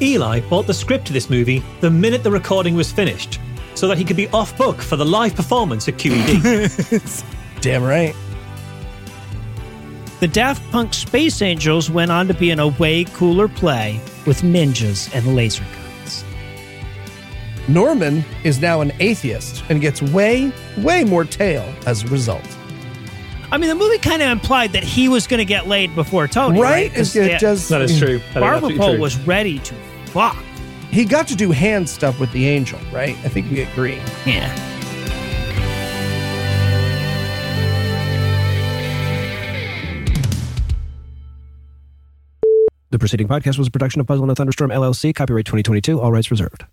Eli bought the script to this movie the minute the recording was finished so that he could be off book for the live performance at QED. Damn right. The Daft Punk Space Angels went on to be in a way cooler play with ninjas and laser guns. Norman is now an atheist and gets way, way more tail as a result. I mean, the movie kind of implied that he was going to get laid before Tony, right? Right? 'Cause It the- just- that is true. That is Barber absolutely Pole true. was ready to fuck. He got to do hand stuff with the angel, right? I think we agree. Yeah. The preceding podcast was a production of Puzzle and a Thunderstorm LLC, copyright 2022, all rights reserved.